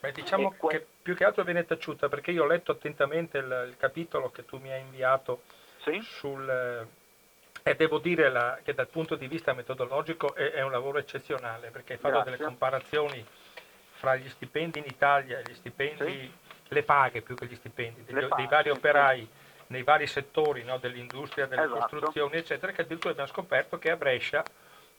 Beh, diciamo que- che più che altro viene taciuta perché io ho letto attentamente il, il capitolo che tu mi hai inviato sì? sul, e devo dire la, che dal punto di vista metodologico è, è un lavoro eccezionale perché hai fatto delle comparazioni fra gli stipendi in Italia e gli stipendi, sì. le paghe più che gli stipendi, degli, paghe, dei vari operai sì. nei vari settori no, dell'industria, delle esatto. costruzioni, eccetera, che addirittura abbiamo scoperto che a Brescia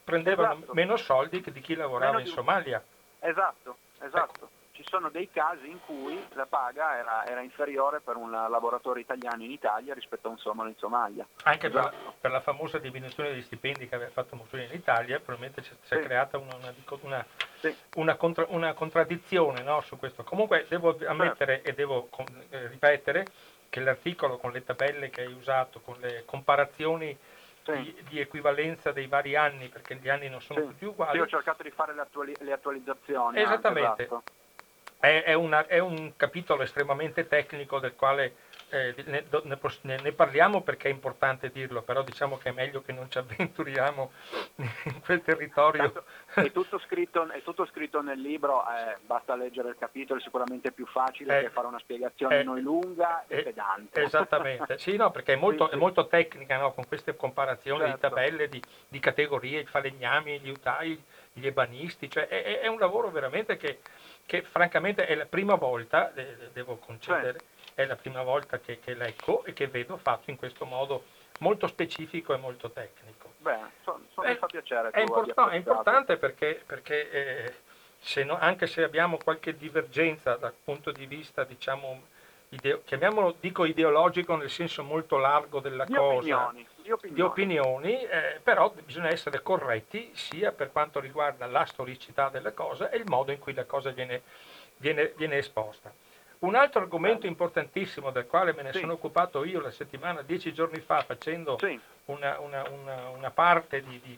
prendevano esatto. meno soldi che di chi lavorava meno in Somalia. Esatto, esatto. Ecco ci sono dei casi in cui la paga era, era, inferiore per un lavoratore italiano in Italia rispetto a un somalo in Somalia. Anche esatto. per, la, per, la, famosa diminuzione degli stipendi che aveva fatto Mussolini in Italia, probabilmente si sì. è creata una, una, una, sì. una contra, contraddizione no, su questo. Comunque devo ammettere certo. e devo eh, ripetere che l'articolo con le tabelle che hai usato, con le comparazioni di, di, equivalenza dei vari anni, perché gli anni non sono sì. tutti uguali. Sì, ho cercato di fare le, attuali, le attualizzazioni. Esattamente. Anche, esatto. È, è, una, è, un capitolo estremamente tecnico del quale eh, ne, ne, ne, parliamo perché è importante dirlo, però diciamo che è meglio che non ci avventuriamo [laughs] in quel territorio. Tanto, è, tutto scritto, è, tutto scritto, nel libro, eh, basta leggere il capitolo, è sicuramente più facile eh, che fare una spiegazione eh, noi lunga e eh, pedante. Esattamente, [laughs] sì, no, perché è molto, sì, sì. molto tecnica, no? con queste comparazioni certo. di tabelle, di, di, categorie, i falegnami, gli utai, gli ebanisti, cioè è, è un lavoro veramente che che francamente è la prima volta, devo concedere, è la prima volta che, che, leggo e che vedo fatto in questo modo molto specifico e molto tecnico. Beh, so, so mi fa piacere. È, import- è importante perché, perché eh, se no, anche se abbiamo qualche divergenza dal punto di vista, diciamo, ideo- chiamiamolo, dico ideologico nel senso molto largo della di cosa. Opinioni di opinioni, di opinioni eh, però bisogna essere corretti sia per quanto riguarda la storicità della cosa e il modo in cui la cosa viene, viene, viene esposta. Un altro argomento importantissimo del quale me ne sì. sono occupato io la settimana, dieci giorni fa, facendo sì. una, una, una, una, parte di, di,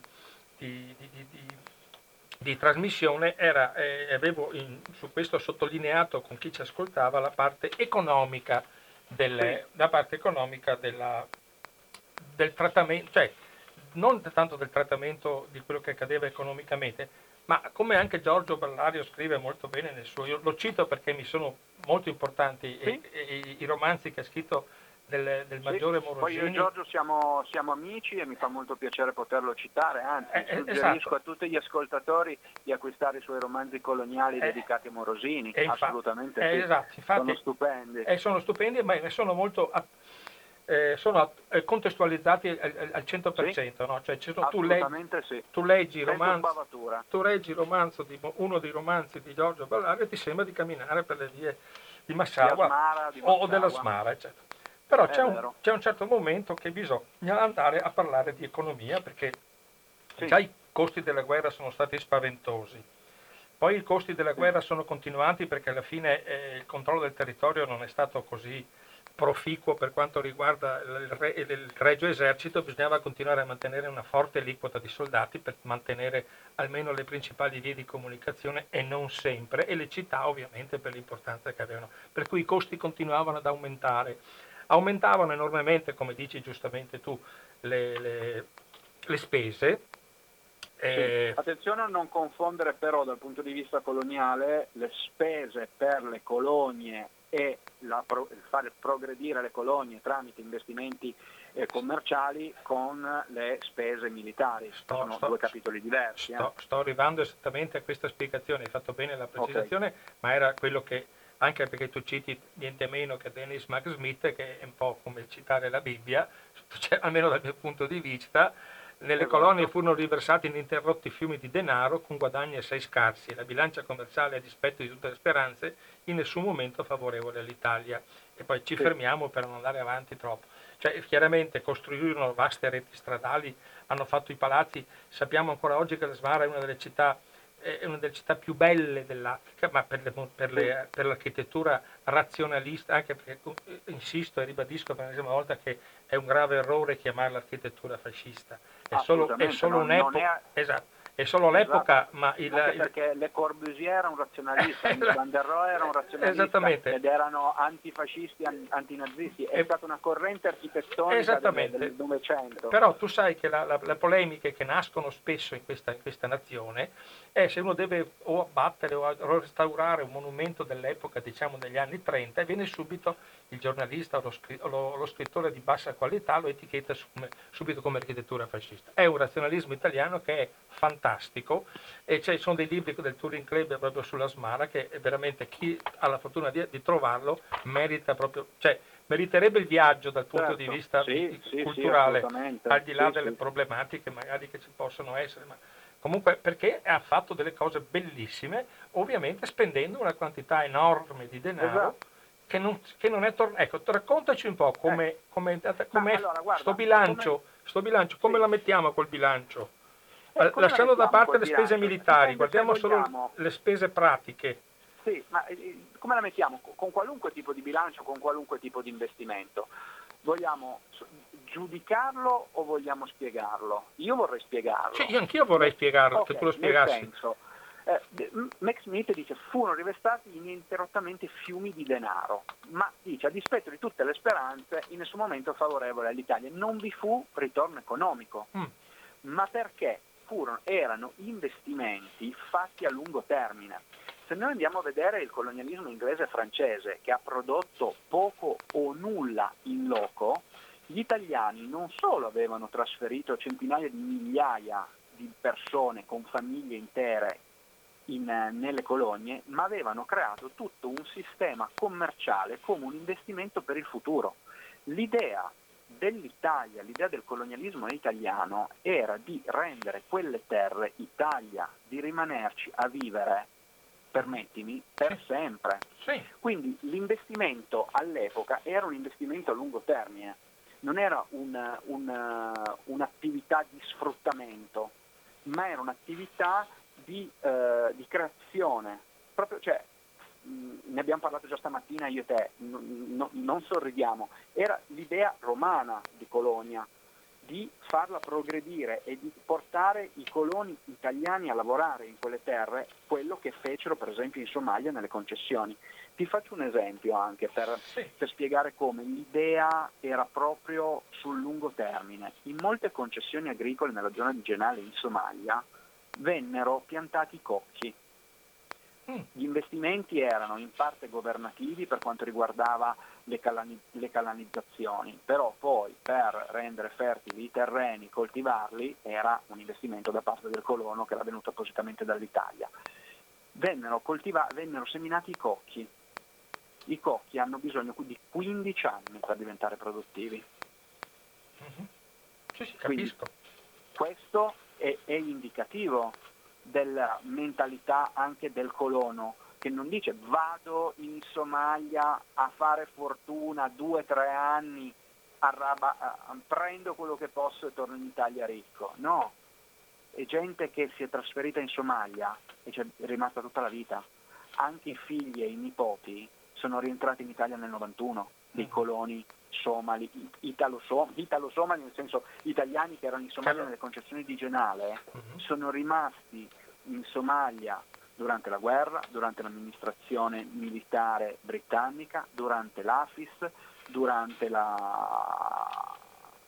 di, di trasmissione, era, eh, avevo in, su questo sottolineato con chi ci ascoltava la parte economica, delle, sì. la parte economica della, del trattamento, cioè non tanto del trattamento di quello che accadeva economicamente, ma come anche Giorgio Ballario scrive molto bene nel suo, io lo cito perché mi sono molto importanti sì. e, e, i romanzi che ha scritto del, del maggiore sì, Morosini. Poi io e Giorgio siamo, siamo, amici e mi fa molto piacere poterlo citare, anzi eh, eh suggerisco esatto. a tutti gli ascoltatori di acquistare i suoi romanzi coloniali eh, dedicati a Morosini, assolutamente eh, sì. esatto, infatti, sono stupendi. Eh, sono stupendi, ma sono molto eh, sono eh, contestualizzati al, al 100%, sì, no? cioè, tu, leggi, sì. tu, leggi romanzo, tu leggi romanzo di, uno dei romanzi di Giorgio Ballario e ti sembra di camminare per le vie di Asmara, di o della Smara, eccetera. Però c'è un, c'è un, certo momento che bisogna andare a parlare di economia perché sì. già i costi della guerra sono stati spaventosi. Poi i costi della guerra sono continuati perché alla fine eh, il controllo del territorio non è stato così proficuo per quanto riguarda il, re, il Regio Esercito, bisognava continuare a mantenere una forte aliquota di soldati per mantenere almeno le principali vie di comunicazione e non sempre, e le città ovviamente per l'importanza che avevano. Per cui i costi continuavano ad aumentare. Aumentavano enormemente, come dici giustamente tu, le, le, le spese, sì. Eh, Attenzione a non confondere però dal punto di vista coloniale le spese per le colonie e la, fare progredire le colonie tramite investimenti eh, commerciali con le spese militari. Sto, Sono sto, due capitoli diversi. Sto, eh. sto, arrivando esattamente a questa spiegazione, hai fatto bene la precisazione, okay. ma era quello che, anche perché tu citi niente meno che Dennis Max Smith, che è un po' come citare la Bibbia, [laughs] cioè, almeno dal mio punto di vista, nelle esatto. colonie furono riversati ininterrotti fiumi di denaro con guadagni assai scarsi e la bilancia commerciale, a dispetto di tutte le speranze, in nessun momento favorevole all'Italia. E poi ci fermiamo per non andare avanti troppo. Cioè, chiaramente costruirono vaste reti stradali, hanno fatto i palazzi, sappiamo ancora oggi che la Smara è una delle città è una delle città più belle dell'Africa, ma per, le, per, le, per, l'architettura razionalista, anche perché insisto e ribadisco per l'ennesima volta che è un grave errore chiamarla architettura fascista. È solo, è solo un'epoca. Esatto è solo l'epoca, esatto. ma il, Anche perché Le Corbusier era un razionalista, esatto. [laughs] Van der Rohe era un razionalista ed erano antifascisti, antinazisti, è e... stata una corrente architettonica del, del Novecento. Però tu sai che la, la, le polemiche che nascono spesso in questa, in questa nazione è se uno deve o abbattere o restaurare un monumento dell'epoca, diciamo degli anni 30, e viene subito il giornalista o lo, lo, lo scrittore di bassa qualità lo etichetta subito come architettura fascista. È un razionalismo italiano che è fantastico e ci sono dei libri del Turing Club proprio sulla Smara che veramente chi ha la fortuna di, di trovarlo merita proprio, cioè meriterebbe il viaggio dal punto certo, di vista sì, culturale, sì, al di là sì, delle problematiche magari che ci possono essere. Ma comunque perché ha fatto delle cose bellissime, ovviamente spendendo una quantità enorme di denaro. Esatto. Che non, che non, è tornato. Ecco, raccontaci un po' come eh. come, come allora, sto bilancio, come... sto bilancio, come sì. la mettiamo quel bilancio? Eh, Lasciando da parte le spese militari, guardiamo solo le spese pratiche. Sì, ma eh, come la mettiamo? Con qualunque tipo di bilancio, con qualunque tipo di investimento. Vogliamo giudicarlo o vogliamo spiegarlo? Io vorrei spiegarlo. Sì, anch'io vorrei spiegarlo, okay, che tu lo spiegassi. Senso, eh, Max Smith dice furono rivestati ininterrottamente fiumi di denaro, ma dice a dispetto di tutte le speranze in nessun momento favorevole all'Italia. Non vi fu ritorno economico, mm. ma perché furono, erano investimenti fatti a lungo termine. Se noi andiamo a vedere il colonialismo inglese e francese che ha prodotto poco o nulla in loco, gli italiani non solo avevano trasferito centinaia di migliaia di persone con famiglie intere in, nelle colonie, ma avevano creato tutto un sistema commerciale come un investimento per il futuro. L'idea dell'Italia, l'idea del colonialismo italiano era di rendere quelle terre Italia, di rimanerci a vivere, permettimi, per sempre. Sì. Quindi l'investimento all'epoca era un investimento a lungo termine, non era un, un, un'attività di sfruttamento, ma era un'attività di, eh, di creazione, proprio, cioè ne abbiamo parlato già stamattina io e te, no, non sorridiamo, era l'idea romana di Colonia, di farla progredire e di portare i coloni italiani a lavorare in quelle terre, quello che fecero per esempio in Somalia nelle concessioni. Ti faccio un esempio anche per, sì. per spiegare come l'idea era proprio sul lungo termine. In molte concessioni agricole nella zona di Genale in Somalia vennero piantati cocchi. Gli investimenti erano in parte governativi per quanto riguardava le, calani- le calanizzazioni, però poi per rendere fertili i terreni, coltivarli, era un investimento da parte del colono che era venuto appositamente dall'Italia. Vennero, coltiva- vennero seminati i cocchi. I cocchi hanno bisogno di 15 anni per diventare produttivi. Mm-hmm. Sì, sì, capisco. Quindi, questo è, è indicativo della mentalità anche del colono, che non dice vado in Somalia a fare fortuna due o tre anni, arraba, prendo quello che posso e torno in Italia ricco. No, è gente che si è trasferita in Somalia e c'è rimasta tutta la vita. Anche i figli e i nipoti sono rientrati in Italia nel 91, dei mm. coloni somali, italo-somali, italo-somali nel senso italiani che erano in Somalia nelle concessioni di Genale, uh-huh. sono rimasti in Somalia durante la guerra, durante l'amministrazione militare britannica, durante l'AFIS, durante la,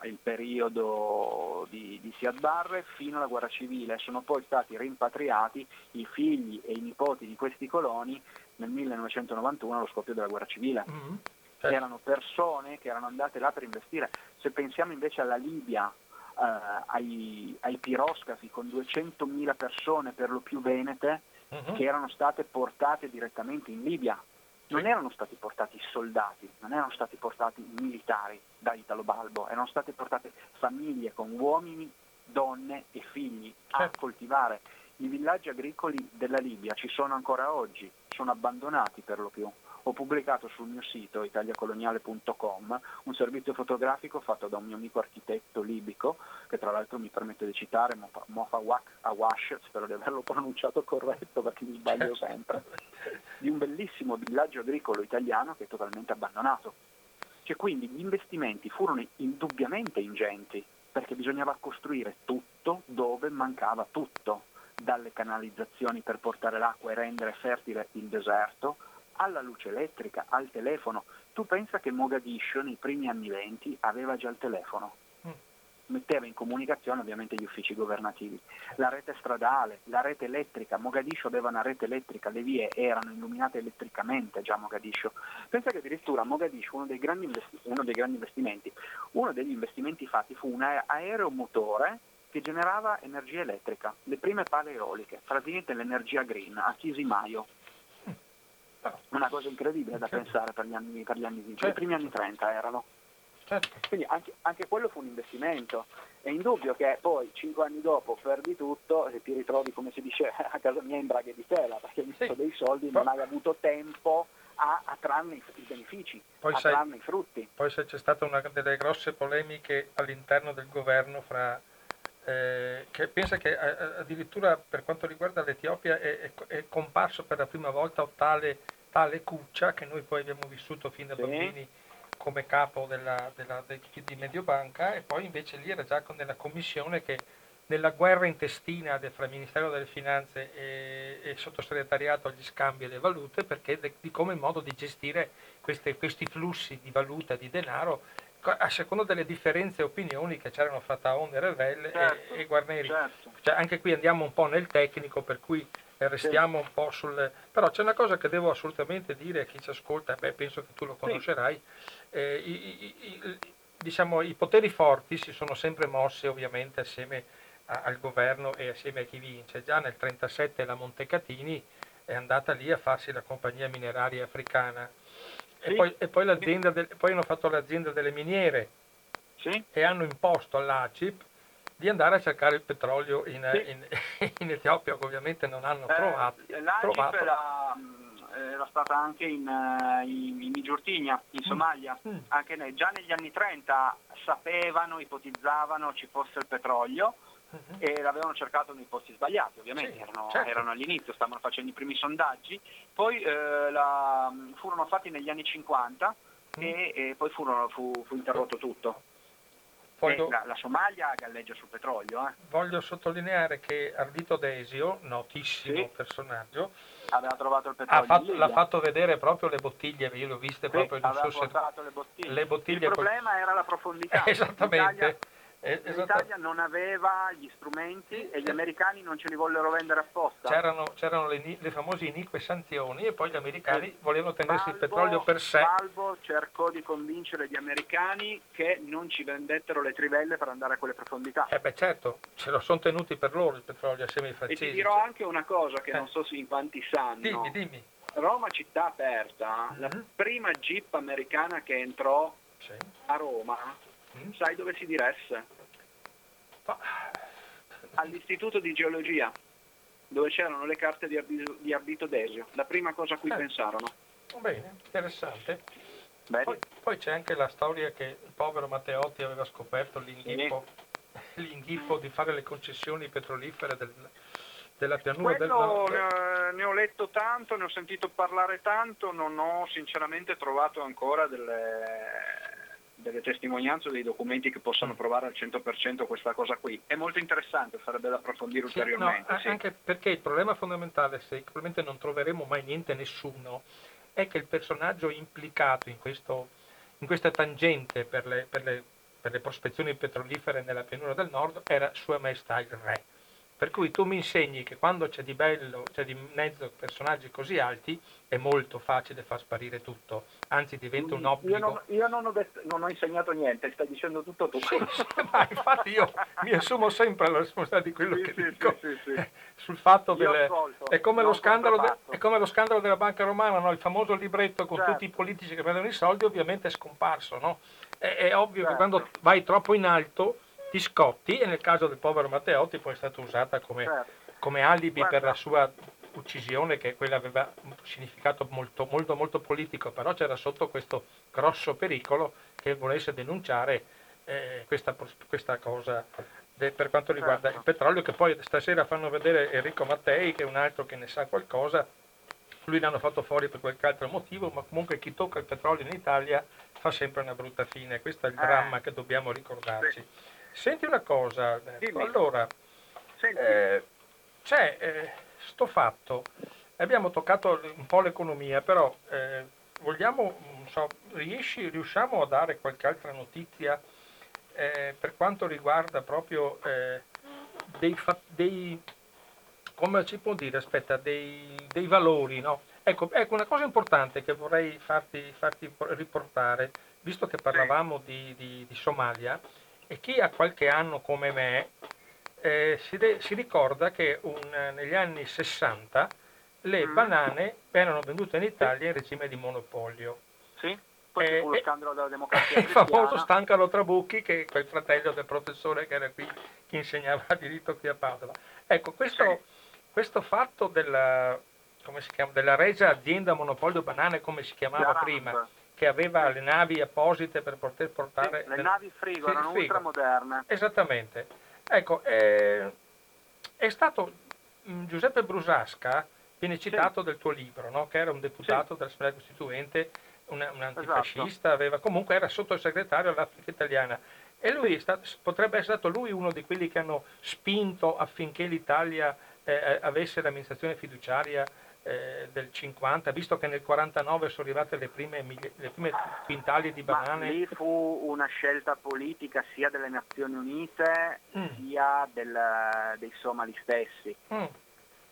il periodo di, di Siad Barre fino alla guerra civile. Sono poi stati rimpatriati i figli e i nipoti di questi coloni nel 1991 allo scoppio della guerra civile. Mm-hmm. Certo. Erano persone che erano andate là per investire. Se pensiamo invece alla Libia, eh, ai, ai, piroscafi con 200.000 persone per lo più venete uh-huh. che erano state portate direttamente in Libia. Non erano stati portati soldati, non erano stati portati militari da Italo Balbo, erano state portate famiglie con uomini, donne e figli a certo. coltivare. I villaggi agricoli della Libia ci sono ancora oggi, sono abbandonati per lo più ho pubblicato sul mio sito italiacoloniale.com un servizio fotografico fatto da un mio amico architetto libico, che tra l'altro mi permette di citare Mofa Awash, spero di averlo [laughs] pronunciato corretto perché mi sbaglio sempre, di un bellissimo villaggio agricolo italiano che è totalmente abbandonato. Cioè, quindi gli investimenti furono indubbiamente ingenti, perché bisognava costruire tutto dove mancava tutto, dalle canalizzazioni per portare l'acqua e rendere fertile il deserto, alla luce elettrica, al telefono. Tu pensa che Mogadiscio nei primi anni 20 aveva già il telefono, mm. metteva in comunicazione ovviamente gli uffici governativi, la rete stradale, la rete elettrica, Mogadiscio aveva una rete elettrica, le vie erano illuminate elettricamente già a Mogadiscio. Pensa che addirittura a Mogadiscio uno dei, investi- uno dei grandi investimenti, uno degli investimenti fatti fu un aeromotore che generava energia elettrica, le prime pale eoliche, praticamente l'energia green a Chisimaio una cosa incredibile da certo. pensare per gli anni, per gli anni certo. i primi anni 30 erano. Certo. Quindi anche, anche, quello fu un investimento. È indubbio che poi cinque anni dopo perdi tutto e ti ritrovi, come si dice a casa mia, in braghe di tela, perché hai visto sì. dei soldi non hai avuto tempo a, a trarne i, i benefici, poi a sai, trarne i frutti. Poi se c'è stata una delle grosse polemiche all'interno del governo fra eh, che pensa che eh, addirittura per quanto riguarda l'Etiopia è, è, è, comparso per la prima volta tale, tale Cuccia che noi poi abbiamo vissuto fin da sì. bambini come capo della, della, del, di Mediobanca e poi invece lì era già con della commissione che nella guerra intestina fra il Ministero delle Finanze e, e Sottosegretariato agli scambi e le valute perché de, di come modo di gestire queste, questi flussi di valuta, di denaro a seconda delle differenze opinioni che c'erano fra Taon e Revel certo, e, e Guarneri. Certo. Cioè, anche qui andiamo un po' nel tecnico, per cui restiamo sì. un po' sul... Però c'è una cosa che devo assolutamente dire a chi ci ascolta, beh, penso che tu lo conoscerai, sì. eh, i, i, i, diciamo, i poteri forti si sono sempre mossi ovviamente assieme a, al governo e assieme a chi vince. Già nel 1937 la Montecatini è andata lì a farsi la compagnia mineraria africana e, poi, e poi, del, poi, hanno fatto l'azienda delle miniere sì. e hanno imposto all'ACIP di andare a cercare il petrolio in, sì. in, [laughs] in Etiopia, che ovviamente non hanno eh, trovato. L'ACIP trovato. Era, era, stata anche in, eh, in, in Giortigna, in mm. Somalia, mm. Anche ne, già negli anni 30 sapevano, ipotizzavano ci fosse il petrolio. E l'avevano cercato nei posti sbagliati, ovviamente, sì, erano, certo. erano, all'inizio, stavano facendo i primi sondaggi, poi eh, la, furono fatti negli anni 50 uh-huh. e, e, poi furono, fu, fu interrotto tutto. Voglio, la, la, Somalia galleggia sul petrolio. Eh. Voglio sottolineare che Ardito Desio, notissimo sì. personaggio, aveva trovato il petrolio. Fatto, l'ha fatto vedere proprio le bottiglie, io le ho viste sì, proprio. Aveva portato le bottiglie. le bottiglie. Il problema era la profondità. [laughs] Esattamente. Eh, L'Italia non aveva gli strumenti e gli americani non ce li vollero vendere apposta. C'erano, c'erano le, le, famose inique sanzioni e poi gli americani volevano tenersi Balbo, il petrolio per sé. Balbo cercò di convincere gli americani che non ci vendettero le trivelle per andare a quelle profondità. Eh beh certo, ce lo sono tenuti per loro il petrolio assieme ai francesi. E ti dirò anche una cosa che eh. non so se in quanti sanno. Dimmi, dimmi. Roma città aperta, mm-hmm. la mhm. prima jeep americana che entrò sì. a Roma, mm. sai dove si diresse? all'Istituto di Geologia, dove c'erano le carte di, Arbito, di Arbito Desio, la prima cosa a cui eh. pensarono. Bene, interessante. Poi, poi, c'è anche la storia che il povero Matteotti aveva scoperto l'inghippo, sì. [laughs] l'inghippo di fare le concessioni petrolifere del, della pianura Quello del nord. Ne ho letto tanto, ne ho sentito parlare tanto, non ho sinceramente trovato ancora delle delle testimonianze o dei documenti che possano mm. provare al 100% questa cosa qui. È molto interessante, sarebbe da approfondire sì, ulteriormente. No, sì. Anche perché il problema fondamentale, se probabilmente non troveremo mai niente, nessuno, è che il personaggio implicato in, questo, in questa tangente per le, per, le, per le prospezioni petrolifere nella pianura del nord era Sua Maestà il Re per cui tu mi insegni che quando c'è di bello, c'è di mezzo personaggi così alti, è molto facile far sparire tutto, anzi diventa un obbligo. Io non, io non, ho, detto, non ho, insegnato niente, stai dicendo tutto tu. Sì, ma infatti io mi assumo sempre la responsabilità di quello sì, che dico sul fatto delle... È, come de... è, come lo scandalo della banca romana, no? il famoso libretto con certo. tutti i politici che prendono i soldi ovviamente è scomparso. No? È, è, ovvio certo. che quando vai troppo in alto di Scotti e nel caso del povero Matteotti poi è stata usata come, certo. come alibi Guarda. per la sua uccisione che quella aveva un significato molto, molto, molto politico, però c'era sotto questo grosso pericolo che volesse denunciare eh, questa, questa, cosa de, per quanto riguarda certo. il petrolio, che poi stasera fanno vedere Enrico Mattei, che è un altro che ne sa qualcosa, lui l'hanno fatto fuori per qualche altro motivo, ma comunque chi tocca il petrolio in Italia fa sempre una brutta fine, questo è il eh. dramma che dobbiamo ricordarci. Sì. Senti una cosa, Alberto. allora, eh, c'è eh, sto fatto, abbiamo toccato un po' l'economia, però eh, vogliamo, so, riesci, riusciamo a dare qualche altra notizia eh, per quanto riguarda proprio eh, dei, dei, come si può dire, aspetta, dei, dei valori, no? Ecco, ecco, una cosa importante che vorrei farti, farti riportare, visto che parlavamo di, di, di Somalia, e chi ha qualche anno come me eh, si, de- si, ricorda che un, negli anni 60 le mm. banane erano vendute in Italia in regime di monopolio. Sì, poi eh, lo scandalo della [laughs] democrazia Il famoso Stancalo Trabucchi, che è quel fratello del professore che era qui, che insegnava [laughs] diritto qui a Padova. Ecco, questo, sì. questo fatto della, chiama, della regia azienda monopolio banane, come si chiamava prima, che aveva le navi apposite per poter portare... Sì, le, le navi frigo, sì, erano frigo. ultramoderne. Esattamente. Ecco, eh, è stato mm, Giuseppe Brusasca, viene citato sì. del tuo libro, no? che era un deputato dell'Assemblea Costituente, un, un antifascista, esatto. aveva, comunque era sottosegretario all'Africa italiana. E lui stato, potrebbe essere stato lui uno di quelli che hanno spinto affinché l'Italia eh, avesse l'amministrazione fiduciaria eh, del 50, visto che nel 49 sono arrivate le prime, le prime quintali di banane. Ma lì fu una scelta politica sia delle Nazioni Unite mm. sia del, dei somali stessi, mm.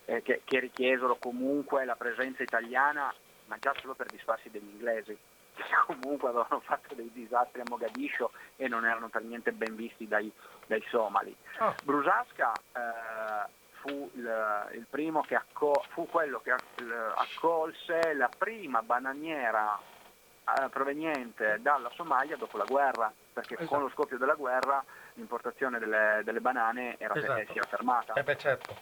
eh, che, che richiesero comunque la presenza italiana, ma già solo per disfarsi degli inglesi [laughs] che comunque avevano fatto dei disastri a Mogadiscio e non erano per niente ben visti dai, dai somali. Oh. Brusasca eh, fu il, il primo che accol- fu quello che accolse la prima bananiera eh, proveniente dalla Somalia dopo la guerra, perché esatto. con lo scoppio della guerra l'importazione delle, delle banane era, esatto. si era fermata. Eh beh, certo.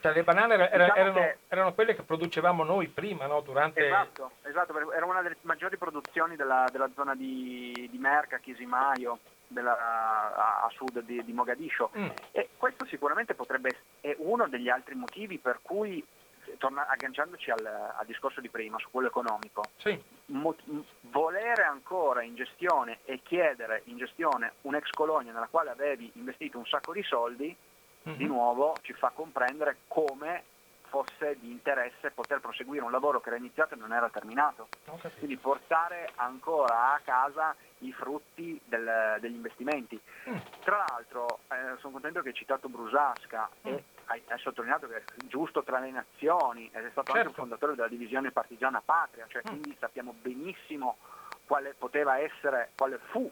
Cioè, le banane era, diciamo erano, che... erano, quelle che producevamo noi prima, no? Durante... Esatto, esatto, era una delle maggiori produzioni della, della zona di, di Merca, Chisimaio, della, a, sud di, di Mogadiscio. Mm. E questo sicuramente potrebbe essere uno degli altri motivi per cui torna, agganciandoci al, al, discorso di prima, su quello economico, sì. mo, volere ancora in gestione e chiedere in gestione un'ex colonia nella quale avevi investito un sacco di soldi, mm-hmm. di nuovo ci fa comprendere come fosse di interesse poter proseguire un lavoro che era iniziato e non era terminato. Quindi portare ancora a casa i frutti del, degli investimenti. Mm. Tra l'altro eh, sono contento che hai citato Brusasca mm. e hai, hai, sottolineato che è giusto tra le nazioni ed è stato certo. anche un fondatore della divisione partigiana Patria, cioè mm. quindi sappiamo benissimo quale poteva essere, quale fu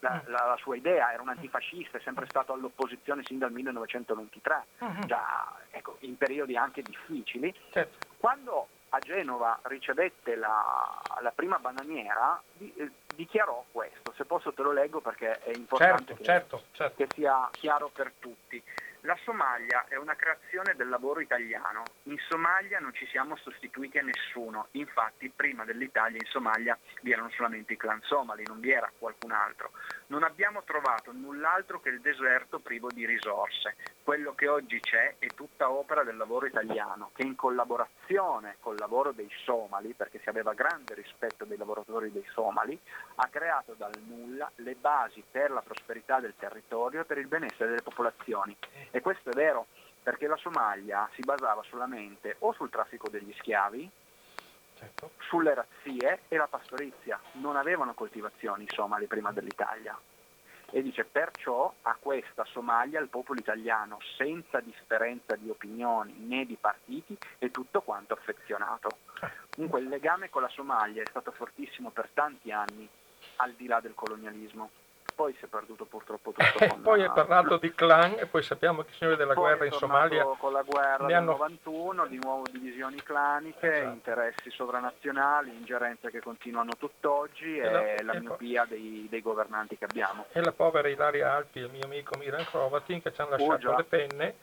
la, mm. la, la, sua idea, era un antifascista, è sempre stato all'opposizione sin dal 1923, mm-hmm. già ecco, in periodi anche difficili. Certo. Quando a Genova ricevette la, la prima bananiera, di, eh, dichiarò questo, se posso te lo leggo perché è importante certo, che, certo, certo. che sia chiaro per tutti. La Somalia è una creazione del lavoro italiano. In Somalia non ci siamo sostituiti a nessuno. Infatti, prima dell'Italia in Somalia vi erano solamente i clan somali, non vi era qualcun altro. Non abbiamo trovato null'altro che il deserto privo di risorse. Quello che oggi c'è è tutta opera del lavoro italiano, che in collaborazione col lavoro dei somali, perché si aveva grande rispetto dei lavoratori dei somali, ha creato dal nulla le basi per la prosperità del territorio e per il benessere delle popolazioni. E questo è vero perché la Somalia si basava solamente o sul traffico degli schiavi, certo. sulle razzie e la pastorizia. Non avevano coltivazioni i somali prima dell'Italia. E dice perciò a questa Somalia il popolo italiano, senza differenza di opinioni né di partiti, è tutto quanto affezionato. Comunque il legame con la Somalia è stato fortissimo per tanti anni, al di là del colonialismo poi si è perduto purtroppo [laughs] tutto. Eh, poi hai parlato di clan e poi sappiamo che i signori della guerra in Somalia con la guerra del hanno... 91, di nuovo divisioni claniche, esatto. interessi sovranazionali, ingerenze che continuano tutt'oggi e, e la, la e miopia dei, dei, governanti che abbiamo. E la povera Ilaria Alpi, il mio amico Miran Crovatin che ci hanno lasciato oh, le penne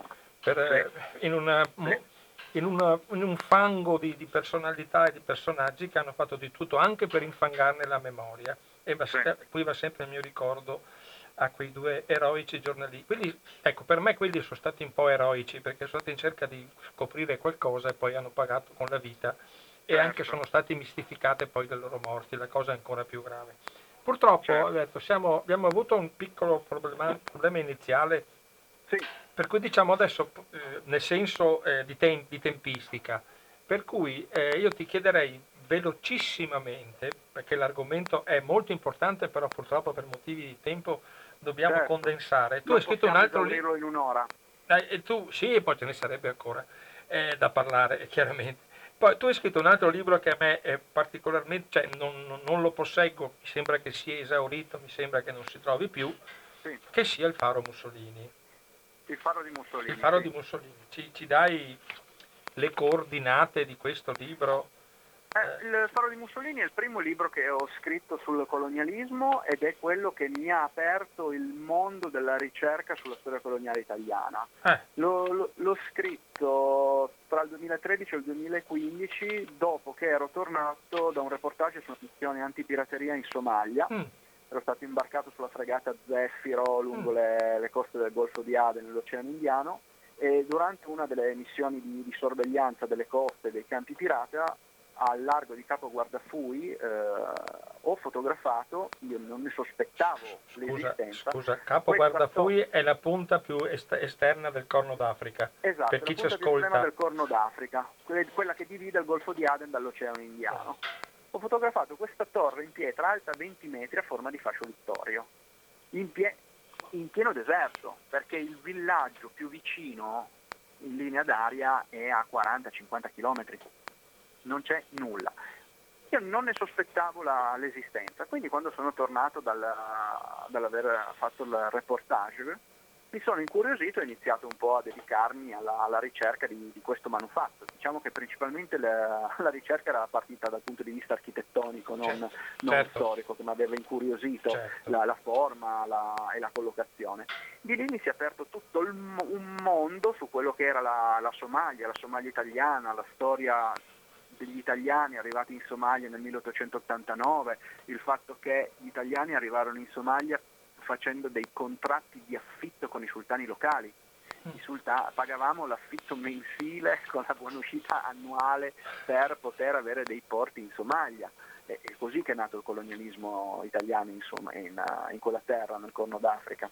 per, sì. in una... Sì. In, una, in, un fango di, di, personalità e di personaggi che hanno fatto di tutto anche per infangarne la memoria e va, sì. qui va sempre il mio ricordo a quei due eroici giornalisti. Quindi, ecco, per me quelli sono stati un po' eroici perché sono stati in cerca di scoprire qualcosa e poi hanno pagato con la vita e certo. anche sono stati mistificate poi dai loro morti, la cosa è ancora più grave. Purtroppo certo. detto, siamo, abbiamo avuto un piccolo problema, problema iniziale, sì. per cui diciamo adesso eh, nel senso eh, di, tem- di, tempistica, per cui eh, io ti chiederei velocissimamente, perché l'argomento è molto importante, però purtroppo per motivi di tempo dobbiamo certo. condensare. Tu non hai scritto un altro libro in un'ora. Eh, tu, sì, e poi ce ne sarebbe ancora eh, da parlare, [laughs] chiaramente. Poi tu hai scritto un altro libro che a me è particolarmente, cioè non, non, non, lo posseggo, mi sembra che sia esaurito, mi sembra che non si trovi più, sì. che sia il Faro Mussolini. Il Faro di Mussolini. Il Faro sì. di Mussolini. Ci, ci dai le coordinate di questo libro? Eh, il Faro di Mussolini è il primo libro che ho scritto sul colonialismo ed è quello che mi ha aperto il mondo della ricerca sulla storia coloniale italiana. Eh. L'ho, l'ho, l'ho, scritto tra il 2013 e il 2015 dopo che ero tornato da un reportage su una missione antipirateria in Somalia. Mm. Ero stato imbarcato sulla fregata Zeffiro lungo mm. le, le coste del Golfo di Aden nell'Oceano Indiano e durante una delle missioni di, di sorveglianza delle coste dei campi pirata al largo di Capo Guardafui eh, ho fotografato, io non ne sospettavo scusa, l'esistenza. Scusa, Capo Guardafui è la punta più est- esterna del Corno d'Africa. Esatto, per chi ci ascolta. del Corno d'Africa, quella che divide il Golfo di Aden dall'Oceano Indiano. Ho fotografato questa torre in pietra alta 20 metri a forma di fascio vittorio, in, pie- in pieno deserto, perché il villaggio più vicino in linea d'aria è a 40-50 chilometri non c'è nulla. Io non ne sospettavo la, l'esistenza, quindi quando sono tornato dal, dall'aver fatto il reportage mi sono incuriosito e ho iniziato un po' a dedicarmi alla, alla ricerca di, di, questo manufatto. Diciamo che principalmente la, la, ricerca era partita dal punto di vista architettonico, non, certo. non certo. storico, che mi aveva incuriosito certo. la, la, forma e la collocazione. Di lì mi si è aperto tutto il, un mondo su quello che era la, la Somalia, la Somalia italiana, la storia degli italiani arrivati in Somalia nel 1889, il fatto che gli italiani arrivarono in Somalia facendo dei contratti di affitto con i sultani locali. I sultani, pagavamo l'affitto mensile [laughs] con la buonuscita annuale per poter avere dei porti in Somalia. È così che è nato il colonialismo italiano insomma, in, in quella terra, nel Corno d'Africa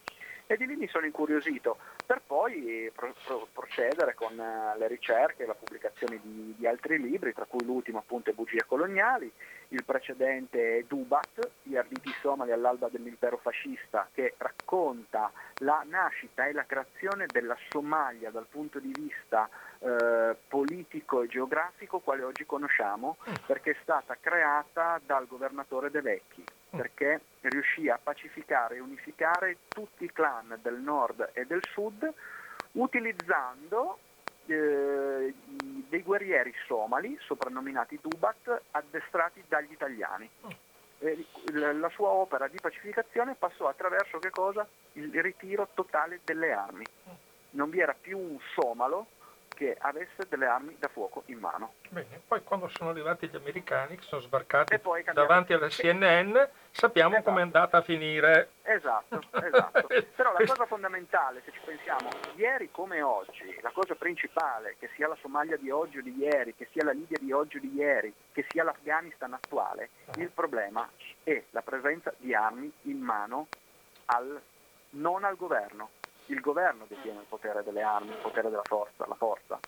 e di lì mi sono incuriosito per poi pro- pro- procedere con uh, le ricerche e la pubblicazione di, di, altri libri, tra cui l'ultimo appunto è Bugie coloniali, il precedente è Dubat, gli arditi somali all'alba dell'impero fascista, che racconta la nascita e la creazione della Somalia dal punto di vista eh, politico e geografico quale oggi conosciamo, mm. perché è stata creata dal governatore De Vecchi mm. perché riuscì a pacificare e unificare tutti i clan del nord e del sud utilizzando eh, dei guerrieri somali, soprannominati Dubat, addestrati dagli italiani. Mm. Eh, la sua opera di pacificazione passò attraverso il ritiro totale delle armi. Non vi era più un somalo che avesse delle armi da fuoco in mano. Bene, poi quando sono arrivati gli americani che sono sbarcati davanti alla CNN sappiamo esatto. come è andata a finire. Esatto, esatto. [laughs] Però la cosa fondamentale, se ci pensiamo, ieri come oggi, la cosa principale, che sia la Somalia di oggi o di ieri, che sia la Libia di oggi o di ieri, che sia l'Afghanistan attuale, il problema è la presenza di armi in mano al, non al governo, il governo detiene il potere delle armi, il potere della forza, la forza.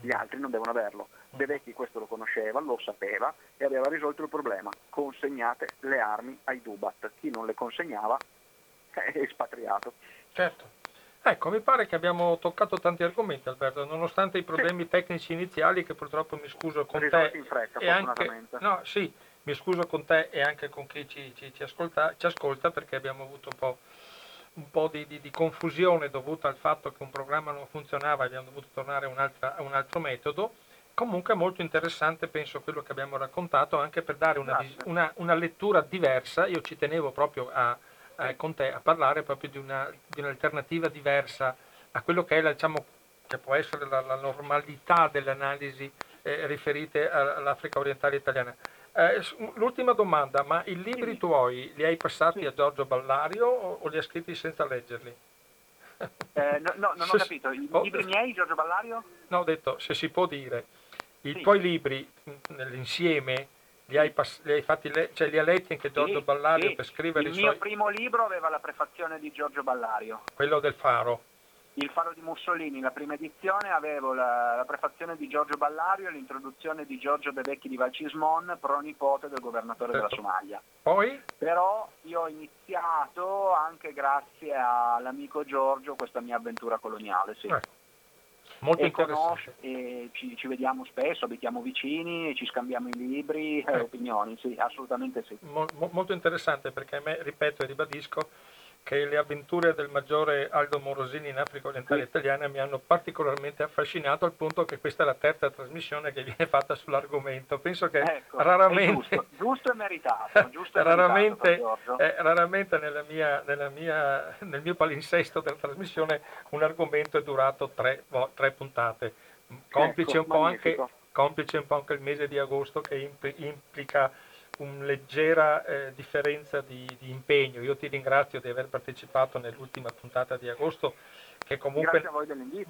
Gli altri non devono averlo. De Vecchi questo lo conosceva, lo sapeva e aveva risolto il problema. Consegnate le armi ai Dubat. Chi non le consegnava [laughs] è espatriato. Certo. Ecco, mi pare che abbiamo toccato tanti argomenti Alberto, nonostante i problemi sì. tecnici iniziali che purtroppo mi scuso con Risolti te. in fretta, e anche, no, sì, mi scuso con te e anche con chi ci, ci, ci, ascolta, ci ascolta perché abbiamo avuto un po' un po' di, di, di, confusione dovuta al fatto che un programma non funzionava e abbiamo dovuto tornare a un altro metodo. Comunque è molto interessante, penso, quello che abbiamo raccontato, anche per dare una, una, una lettura diversa. Io ci tenevo proprio a, a, con te a parlare proprio di, una, di, un'alternativa diversa a quello che è, la, diciamo, che può essere la, la normalità delle analisi eh, riferite all'Africa orientale italiana. Eh, l'ultima domanda, ma i libri sì. tuoi li hai passati sì. a Giorgio Ballario o, o, li hai scritti senza leggerli? Eh, no, no, non ho capito. I oh, libri miei, Giorgio Ballario? No, ho detto, se si può dire, i sì. tuoi libri nell'insieme li hai, pass- li hai fatti le- cioè li ha letti anche Giorgio Ballario per scrivere il i suoi... Il mio primo libro aveva la prefazione di Giorgio Ballario. Quello del Faro. Il Faro di Mussolini, la prima edizione, avevo la, la prefazione di Giorgio Ballario e l'introduzione di Giorgio De Vecchi di Valcismon, pronipote del governatore certo. della Somalia. Poi? Però io ho iniziato anche grazie all'amico Giorgio questa mia avventura coloniale, sì. Eh. Molto e interessante. E ci, ci, vediamo spesso, abitiamo vicini, ci scambiamo i libri e eh. opinioni, sì, assolutamente sì. Mo, molto interessante perché a me, ripeto e ribadisco, che le avventure del maggiore Aldo Morosini in Africa orientale italiana mi hanno particolarmente affascinato al punto che questa è la terza trasmissione che viene fatta sull'argomento. Penso che ecco, raramente, giusto, giusto, e meritato, [laughs] giusto raramente, meritato eh, raramente nella mia, nella mia, nel mio palinsesto della trasmissione un argomento è durato tre, tre puntate. Complice, ecco, un anche, complice un po' anche il mese di agosto che implica una leggera eh, differenza di, di, impegno. Io ti ringrazio di aver partecipato nell'ultima puntata di agosto, che comunque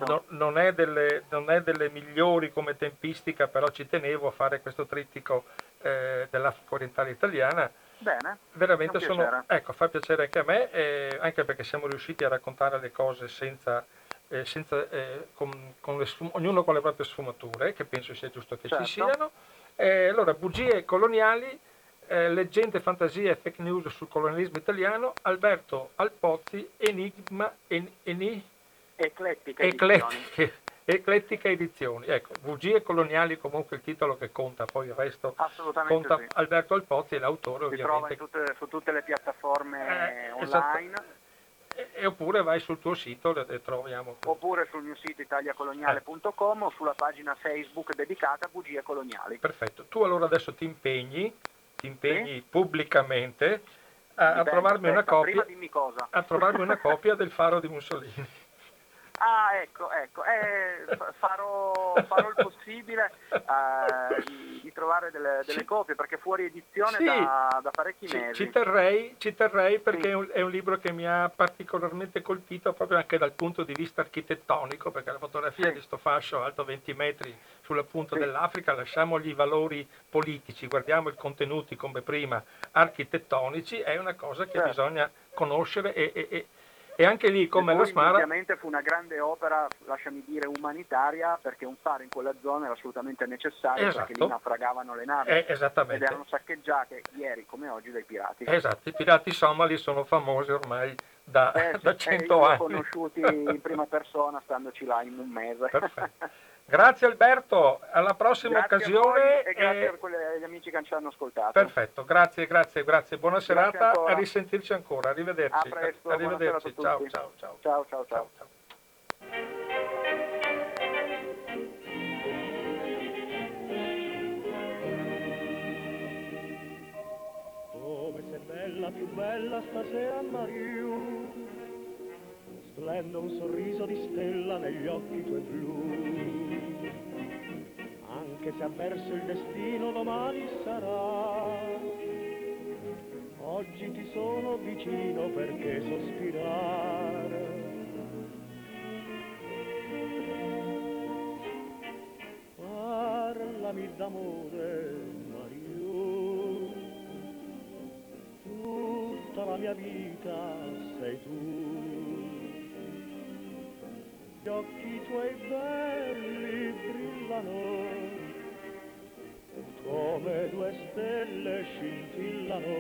no, non, è delle, non, è delle, migliori come tempistica, però ci tenevo a fare questo trittico eh, dell'Africa orientale italiana. Bene, veramente sono, ecco, fa piacere anche a me, eh, anche perché siamo riusciti a raccontare le cose senza, eh, senza, eh, con, con le sfum- ognuno con le proprie sfumature, che penso sia giusto che certo. ci siano. Allora, bugie coloniali eh, leggende, fantasie e fake news sul colonialismo italiano, Alberto Alpozzi, Enigma, en, eni, eclettica, eclettiche, eclettica edizioni. Ecco, bugie coloniali comunque il titolo che conta, poi il resto conta sì. Alberto Alpozzi, l'autore si ovviamente. trova tutte, su tutte le piattaforme eh, online. Esatto. E, e, oppure vai sul tuo sito e troviamo. Oppure sul mio sito italiacoloniale.com eh. o sulla pagina Facebook dedicata a bugie coloniali. Perfetto. Tu allora adesso ti impegni ti impegni sì? pubblicamente a, a, trovarmi copia, a, trovarmi una copia, del faro di Mussolini. [laughs] Ah, ecco, ecco, eh, farò, farò, il possibile eh, di, di, trovare delle, delle copie perché fuori edizione sì, da, da, parecchi ci, mesi. Ci terrei, ci terrei perché sì. è, un, è, un, libro che mi ha particolarmente colpito proprio anche dal punto di vista architettonico perché la fotografia sì. di sto fascio alto 20 metri sulla punta dell'Africa lasciamogli i valori politici, guardiamo i contenuti come prima architettonici, è una cosa che certo. bisogna conoscere e, e, e e anche lì, come la Smara... Ovviamente fu una grande opera, lasciami dire, umanitaria, perché un faro in quella zona era assolutamente necessario, esatto. perché lì naufragavano le navi. Eh, esattamente. Ed erano saccheggiate ieri come oggi dai pirati. Esatto, i pirati somali sono famosi ormai da, eh, [laughs] da 100 eh, anni. conosciuti in prima persona, standoci là in un mese. Perfetto. [laughs] Grazie Alberto, alla prossima grazie occasione. e grazie e... agli amici che ci hanno ascoltato. Perfetto, grazie, grazie, grazie. Buona grazie serata, ancora. a risentirci ancora, arrivederci. A presto, arrivederci. Ciao, ciao, ciao. Ciao, ciao, ciao. ciao. Come sei bella, più bella stasera Mario splende un sorriso di stella negli occhi tuoi blu. Anche se avverso il destino domani sarà, oggi ti sono vicino perché sospirare. Parlami d'amore, Mario, tutta la mia vita sei tu gli occhi tuoi belli brillano, come due stelle scintillano.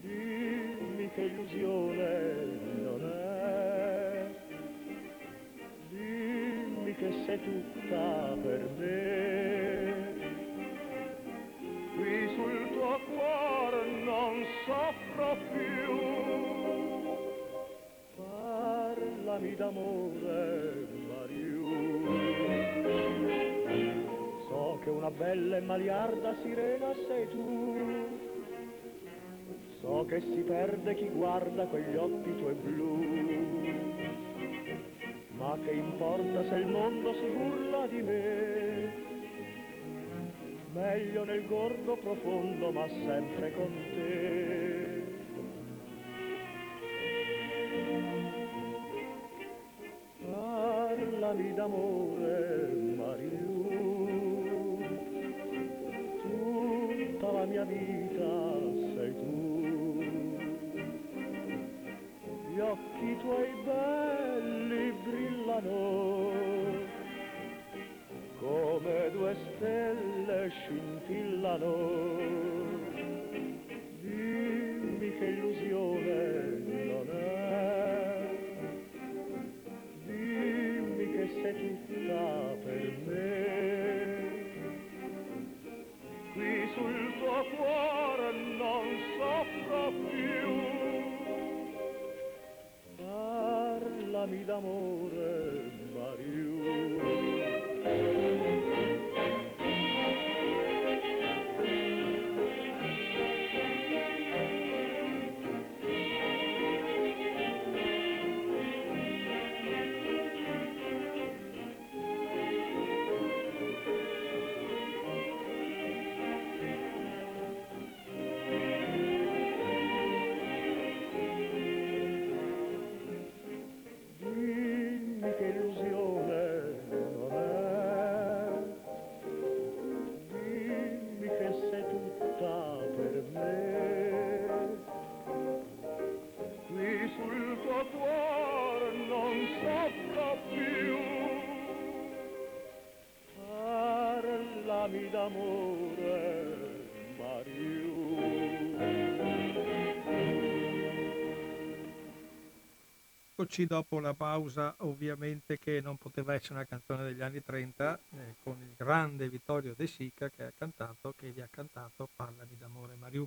Dimmi che illusione non è, dimmi che sei tutta per me. Qui sul tuo cuore parlami d'amore, Mariù. So che una bella e maliarda sirena sei tu, so che si perde chi guarda quegli occhi tuoi blu. Ma che importa se il mondo si burla di me? Meglio nel gorgo profondo, ma sempre con te. Parlami Parlami Eccoci dopo la pausa, ovviamente che non poteva essere una canzone degli anni 30, eh, con il grande Vittorio De Sica che ha cantato, che vi ha cantato Parlami d'amore Mariù.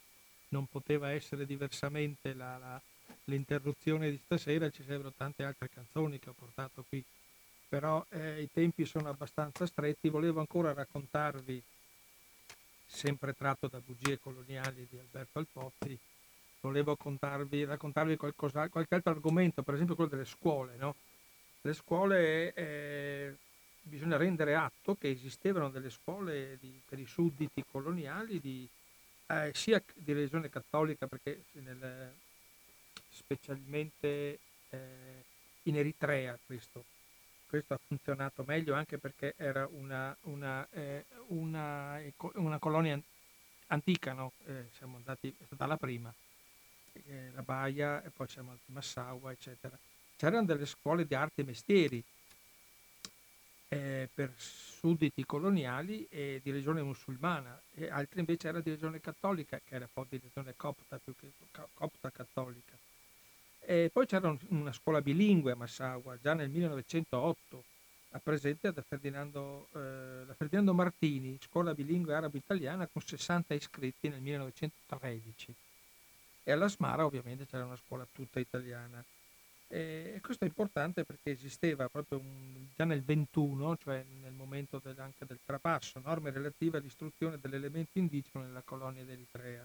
Non poteva essere diversamente la, la, l'interruzione di stasera, ci sarebbero tante altre canzoni che ho portato qui, però eh, i tempi sono abbastanza stretti. Volevo ancora raccontarvi, sempre tratto da bugie coloniali di Alberto Alpozzi, volevo contarvi, raccontarvi qualche altro argomento, per esempio quello delle scuole. No? Le scuole eh, bisogna rendere atto che esistevano delle scuole di, per i sudditi coloniali di, eh, sia di religione cattolica, perché nel, specialmente eh, in Eritrea questo, questo, ha funzionato meglio anche perché era una, una, eh, una, una colonia antica, no? Eh, siamo andati, è stata la prima, eh, la Baia e poi siamo andati a Massaua, eccetera. C'erano delle scuole di arti e mestieri eh, per sudditi coloniali e di religione musulmana, e altre invece era di religione cattolica, che era poi di religione copta più che copta cattolica. E poi c'era una scuola bilingue a Massaua, già nel 1908, presente da Ferdinando, eh, da Ferdinando Martini, scuola bilingue arabo-italiana con 60 iscritti nel 1913. E alla Smara ovviamente c'era una scuola tutta italiana. E questo è importante perché esisteva proprio un, già nel 21, cioè nel momento del, anche del trapasso, norme relative all'istruzione dell'elemento indigeno nella colonia d'Eritrea,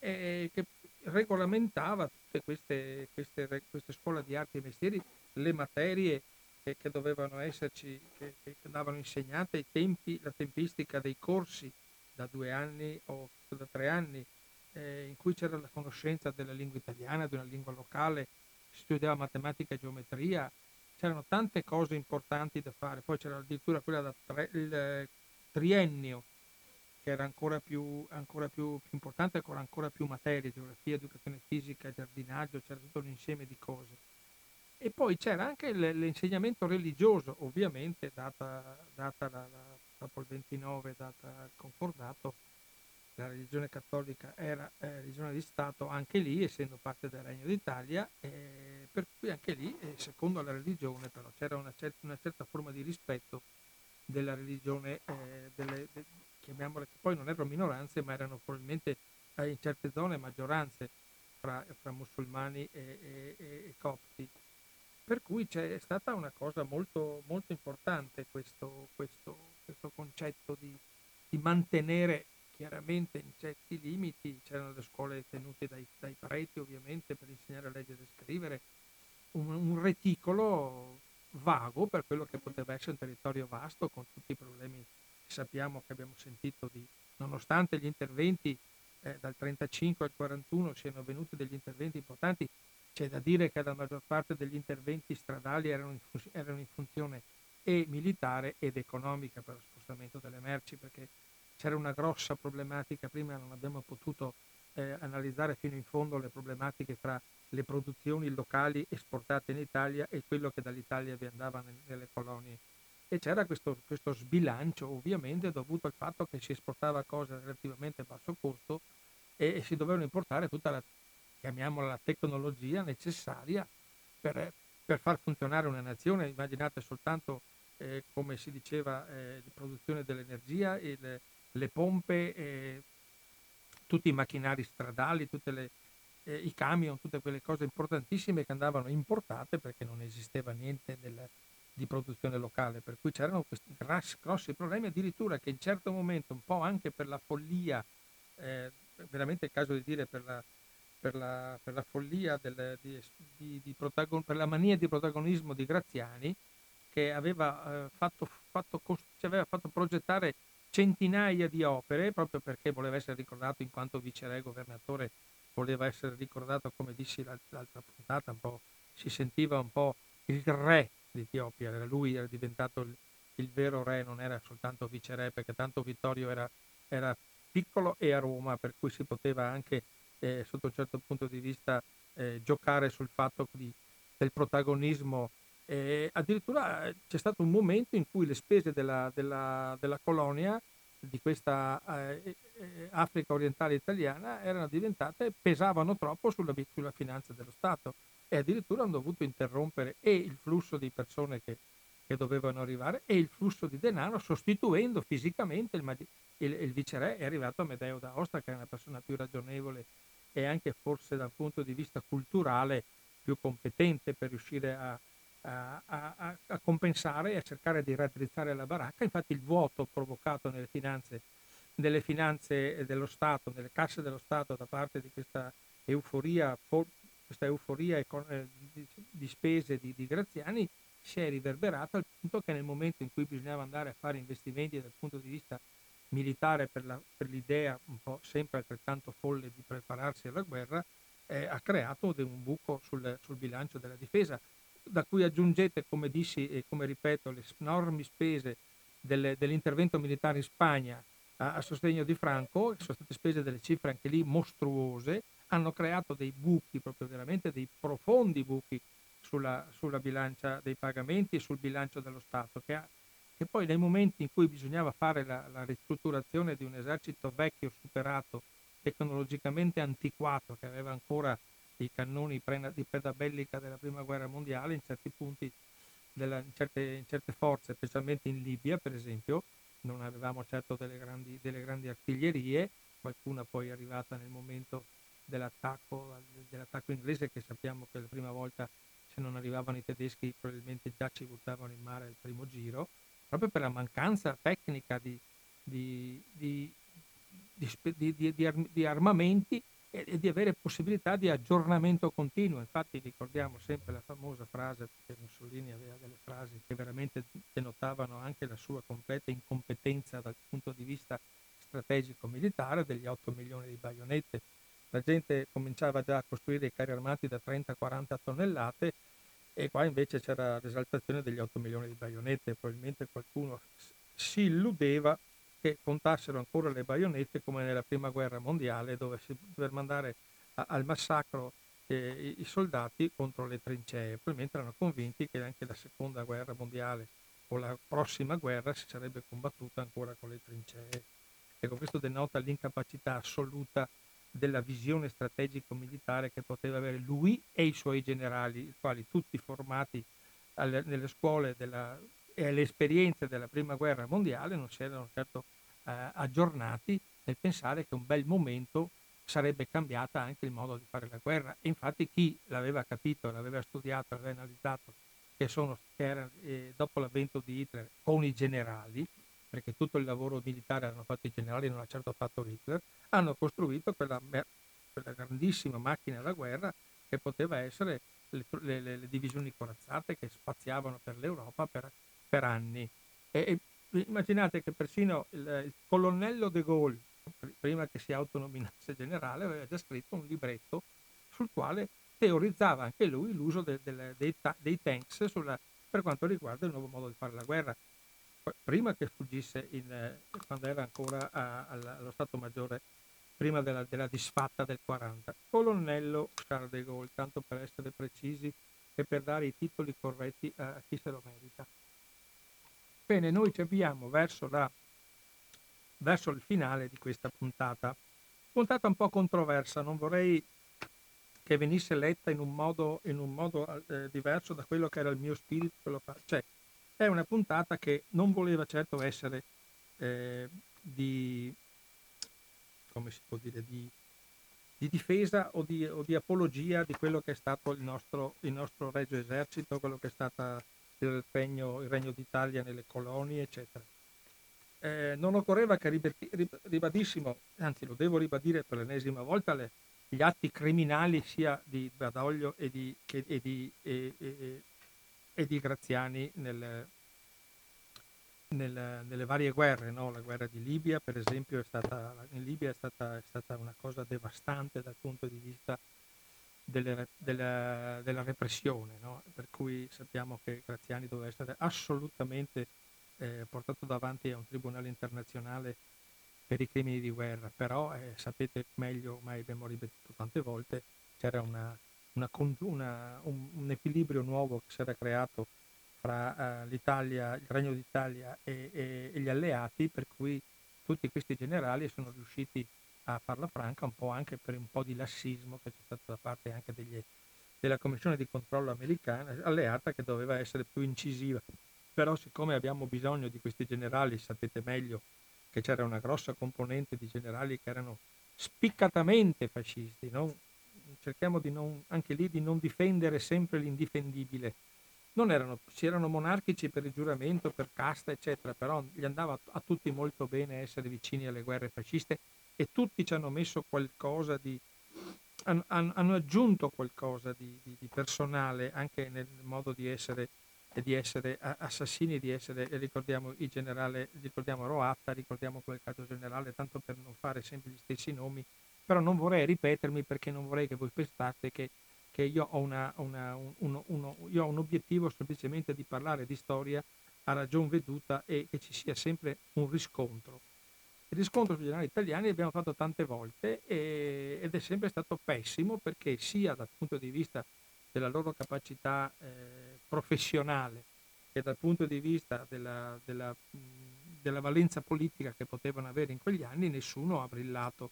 e che regolamentava tutte queste, queste, queste scuole di arti e mestieri, le materie che, che dovevano esserci, che, che, andavano insegnate, i tempi, la tempistica dei corsi da due anni o da tre anni, eh, in cui c'era la conoscenza della lingua italiana, di una lingua locale, si studiava matematica e geometria, c'erano tante cose importanti da fare, poi c'era addirittura quella da tre, il eh, triennio, che era ancora più, ancora più, più importante, ancora, ancora più materie, geografia, educazione fisica, giardinaggio, c'era tutto un insieme di cose. E poi c'era anche l'insegnamento religioso, ovviamente, data, data la, la, dopo il 29, data il concordato, la religione cattolica era eh, religione di Stato anche lì, essendo parte del Regno d'Italia, eh, per cui anche lì, eh, secondo la religione, però c'era una, cer- una, certa forma di rispetto della religione, eh, delle, de- chiamiamole, che poi non erano minoranze, ma erano probabilmente eh, in certe zone maggioranze fra, fra musulmani e, e, e, copti. Per cui c'è stata una cosa molto, molto importante questo, questo, questo concetto di, di mantenere chiaramente in certi limiti, c'erano le scuole tenute dai, dai preti ovviamente per insegnare a leggere e scrivere, un, un, reticolo vago per quello che poteva essere un territorio vasto con tutti i problemi sappiamo che abbiamo sentito di, nonostante gli interventi eh, dal 35 al 41 siano avvenuti degli interventi importanti, c'è da dire che la maggior parte degli interventi stradali erano in, erano in funzione e militare ed economica per lo spostamento delle merci perché c'era una grossa problematica, prima non abbiamo potuto eh, analizzare fino in fondo le problematiche tra le produzioni locali esportate in Italia e quello che dall'Italia vi andava nelle colonie. E c'era questo, questo sbilancio ovviamente dovuto al fatto che si esportava cose a relativamente basso costo e, e si dovevano importare tutta la, la tecnologia necessaria per, per far funzionare una nazione. Immaginate soltanto, eh, come si diceva, eh, la produzione dell'energia, il, le pompe, eh, tutti i macchinari stradali, le, eh, i camion, tutte quelle cose importantissime che andavano importate perché non esisteva niente del, di produzione locale, per cui c'erano questi grossi, problemi, addirittura che in certo momento, un po' anche per la follia, eh, veramente è caso di dire per la, per la, per la follia, del, di, di, di protagon- per la mania di protagonismo di Graziani, che aveva, eh, fatto, fatto, ci aveva fatto progettare centinaia di opere, proprio perché voleva essere ricordato in quanto viceré governatore, voleva essere ricordato, come dissi l'altra puntata, un po', si sentiva un po' il re d'Etiopia, era lui era diventato il, il vero re, non era soltanto viceré, perché tanto Vittorio era, era piccolo e a Roma, per cui si poteva anche, eh, sotto un certo punto di vista, eh, giocare sul fatto di, del protagonismo. Eh, addirittura c'è stato un momento in cui le spese della, della, della colonia di questa eh, eh, Africa orientale italiana erano diventate, pesavano troppo sulla, sulla, finanza dello Stato e addirittura hanno dovuto interrompere e il flusso di persone che, che dovevano arrivare e il flusso di denaro sostituendo fisicamente il, il, il viceré è arrivato Amedeo d'Aosta che è una persona più ragionevole e anche forse dal punto di vista culturale più competente per riuscire a, a, a, a, compensare e a cercare di raddrizzare la baracca. Infatti il vuoto provocato nelle finanze, nelle finanze dello Stato, nelle casse dello Stato da parte di questa euforia, questa euforia di, di spese di, di Graziani si è riverberato al punto che nel momento in cui bisognava andare a fare investimenti dal punto di vista militare per, la, per l'idea un po' sempre altrettanto folle di prepararsi alla guerra, eh, ha creato un buco sul, sul, bilancio della difesa, da cui aggiungete, come dissi e come ripeto, le enormi spese delle, dell'intervento militare in Spagna a, a, sostegno di Franco, sono state spese delle cifre anche lì mostruose, hanno creato dei buchi, proprio veramente dei profondi buchi sulla, sulla bilancia dei pagamenti e sul bilancio dello Stato, che, ha, che poi nei momenti in cui bisognava fare la, la ristrutturazione di un esercito vecchio, superato, tecnologicamente antiquato, che aveva ancora i cannoni di predabellica della prima guerra mondiale in certi punti, della, in, certe, in, certe, forze, specialmente in Libia per esempio, non avevamo certo delle grandi, delle grandi artiglierie, qualcuna poi è arrivata nel momento dell'attacco, dell'attacco inglese che sappiamo che la prima volta se non arrivavano i tedeschi probabilmente già ci buttavano in mare il primo giro, proprio per la mancanza tecnica di, di, di, di armamenti e, di avere possibilità di aggiornamento continuo. Infatti ricordiamo sempre la famosa frase, perché Mussolini aveva delle frasi che veramente denotavano anche la sua completa incompetenza dal punto di vista strategico militare, degli 8 milioni di baionette la gente cominciava già a costruire i carri armati da 30-40 tonnellate e qua invece c'era l'esaltazione degli 8 milioni di baionette, probabilmente qualcuno si illudeva che contassero ancora le baionette come nella prima guerra mondiale dove si per mandare a, al massacro eh, i, soldati contro le trincee, probabilmente erano convinti che anche la seconda guerra mondiale o la prossima guerra si sarebbe combattuta ancora con le trincee. Ecco, questo denota l'incapacità assoluta della visione strategico-militare che poteva avere lui e i suoi generali, i quali tutti formati alle, nelle scuole della, e alle esperienze della prima guerra mondiale non si erano certo eh, aggiornati nel pensare che un bel momento sarebbe cambiata anche il modo di fare la guerra. E infatti chi l'aveva capito, l'aveva studiato, l'aveva analizzato, che, sono, che era, eh, dopo l'avvento di Hitler con i generali, perché tutto il lavoro militare hanno fatto i generali, non l'ha certo fatto Hitler, hanno costruito quella, quella grandissima macchina da guerra che poteva essere le, le, le, divisioni corazzate che spaziavano per l'Europa per, per anni. E, e, immaginate che persino il, il, colonnello de Gaulle, prima che si autonominasse generale, aveva già scritto un libretto sul quale teorizzava anche lui l'uso de, de, dei, dei, tanks sulla, per quanto riguarda il nuovo modo di fare la guerra. Prima che fuggisse in, quando era ancora a, allo Stato Maggiore prima della, della disfatta del 40. Colonnello Charles de Gaulle, tanto per essere precisi e per dare i titoli corretti a chi se lo merita. Bene, noi ci avviamo verso, la, verso il finale di questa puntata. Puntata un po' controversa, non vorrei che venisse letta in un modo, in un modo eh, diverso da quello che era il mio spirito. Cioè, è una puntata che non voleva certo essere eh, di dire, di, di difesa o di, o di, apologia di quello che è stato il nostro, il nostro regio esercito, quello che è stato il regno, il regno d'Italia nelle colonie, eccetera. Eh, non occorreva che ribadissimo, anzi lo devo ribadire per l'ennesima volta, le, gli atti criminali sia di Badoglio e di, e, e di, e, e di Graziani nel, nel, nelle varie guerre, no? la guerra di Libia per esempio è stata, in Libia è stata, è stata una cosa devastante dal punto di vista delle, della, della, repressione, no? per cui sappiamo che Graziani doveva essere assolutamente eh, portato davanti a un tribunale internazionale per i crimini di guerra, però eh, sapete meglio, ormai abbiamo ripetuto tante volte, c'era una, una, una, un, un equilibrio nuovo che si era creato fra uh, l'Italia, il Regno d'Italia e, e, e, gli alleati, per cui tutti questi generali sono riusciti a farla franca un po' anche per un po' di lassismo che c'è stato da parte anche degli, della Commissione di controllo americana, alleata che doveva essere più incisiva. Però siccome abbiamo bisogno di questi generali, sapete meglio che c'era una grossa componente di generali che erano spiccatamente fascisti, non? Cerchiamo di non, anche lì di non difendere sempre l'indifendibile, erano, si erano monarchici per il giuramento, per casta, eccetera, però gli andava a tutti molto bene essere vicini alle guerre fasciste e tutti ci hanno messo qualcosa di, hanno, hanno aggiunto qualcosa di, di, di, personale anche nel modo di essere di essere assassini, di essere, ricordiamo il generale, ricordiamo Roatta, ricordiamo quel caso generale, tanto per non fare sempre gli stessi nomi, però non vorrei ripetermi perché non vorrei che voi pensaste che, che io, ho una, una, un, uno, io ho un obiettivo semplicemente di parlare di storia a ragion veduta e che ci sia sempre un riscontro. Il riscontro sui giornali italiani l'abbiamo fatto tante volte e, ed è sempre stato pessimo perché sia dal punto di vista della loro capacità eh, professionale e dal punto di vista della, della, della, valenza politica che potevano avere in quegli anni, nessuno ha brillato.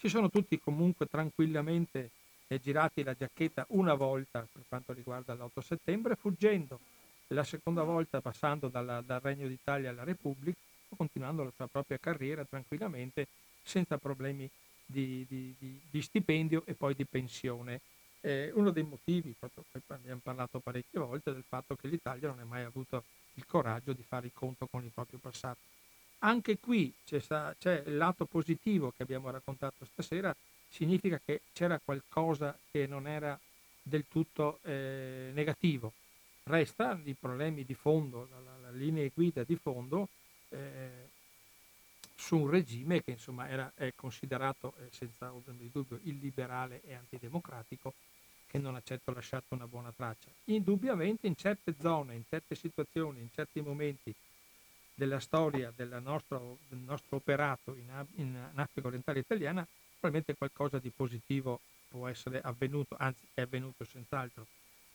Si sono tutti comunque tranquillamente eh, girati la giacchetta una volta per quanto riguarda l'8 settembre, fuggendo la seconda volta passando dalla, dal Regno d'Italia alla Repubblica, continuando la sua propria carriera tranquillamente, senza problemi di, di, di, di stipendio e poi di pensione. Eh, uno dei motivi, proprio abbiamo parlato parecchie volte, del fatto che l'Italia non ha mai avuto il coraggio di fare il conto con il proprio passato. Anche qui c'è, c'è il lato positivo che abbiamo raccontato stasera, significa che c'era qualcosa che non era del tutto eh, negativo, Resta i problemi di fondo, la, la, la linea guida di fondo eh, su un regime che insomma era, è considerato eh, senza dubbio illiberale e antidemocratico che non ha certo lasciato una buona traccia. Indubbiamente in certe zone, in certe situazioni, in certi momenti della storia nostro, del nostro operato in, in, in Africa orientale italiana, probabilmente qualcosa di positivo può essere avvenuto, anzi è avvenuto senz'altro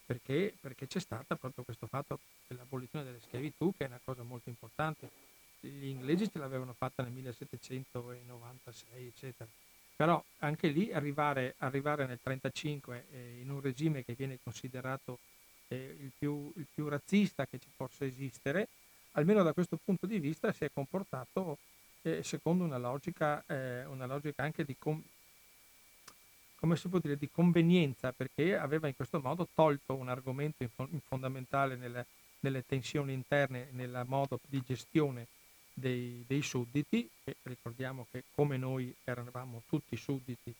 perché, perché c'è stato proprio questo fatto dell'abolizione delle schiavitù, che è una cosa molto importante. Gli inglesi ce l'avevano fatta nel 1796, eccetera. Però anche lì arrivare, arrivare nel 1935 eh, in un regime che viene considerato eh, il, più, il, più, razzista che ci possa esistere, almeno da questo punto di vista si è comportato eh, secondo una logica, eh, una logica anche di, com- dire, di convenienza, perché aveva in questo modo tolto un argomento fondamentale nelle, nelle tensioni interne, nel modo di gestione dei, dei, sudditi, e ricordiamo che come noi eravamo tutti sudditi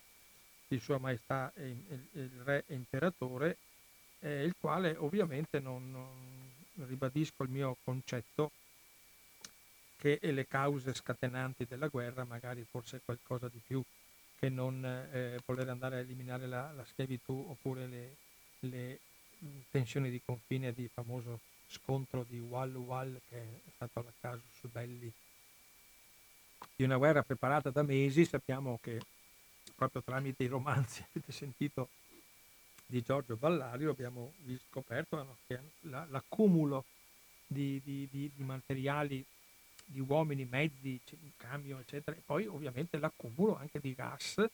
di Sua Maestà il, il Re Imperatore, eh, il quale ovviamente non, non ribadisco il mio concetto che le cause scatenanti della guerra magari forse qualcosa di più che non eh, voler andare a eliminare la, la schiavitù oppure le, le, tensioni di confine di famoso scontro di Wall Wall che è stato la casus belli di una guerra preparata da mesi. Sappiamo che proprio tramite i romanzi [laughs] avete sentito di Giorgio Ballario abbiamo scoperto che l'accumulo di, di, di, di materiali di uomini, mezzi, camion, eccetera, e poi ovviamente l'accumulo anche di gas,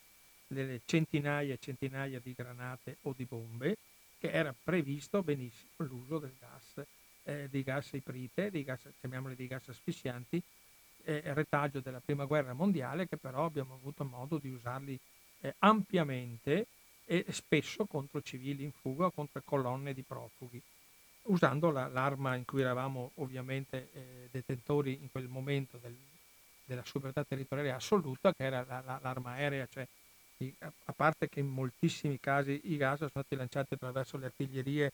delle centinaia e centinaia di granate o di bombe, che era previsto benissimo l'uso del gas, eh, dei gas iprite, dei gas, chiamiamoli dei gas asfissianti, eh, retaggio della prima guerra mondiale, che però abbiamo avuto modo di usarli eh, ampiamente e spesso contro civili in fuga, contro colonne di profughi usando la, l'arma in cui eravamo ovviamente eh, detentori in quel momento del, della sobrietà territoriale assoluta, che era la, la, l'arma aerea, cioè i, a, a, parte che in moltissimi casi i gas sono stati lanciati attraverso le artiglierie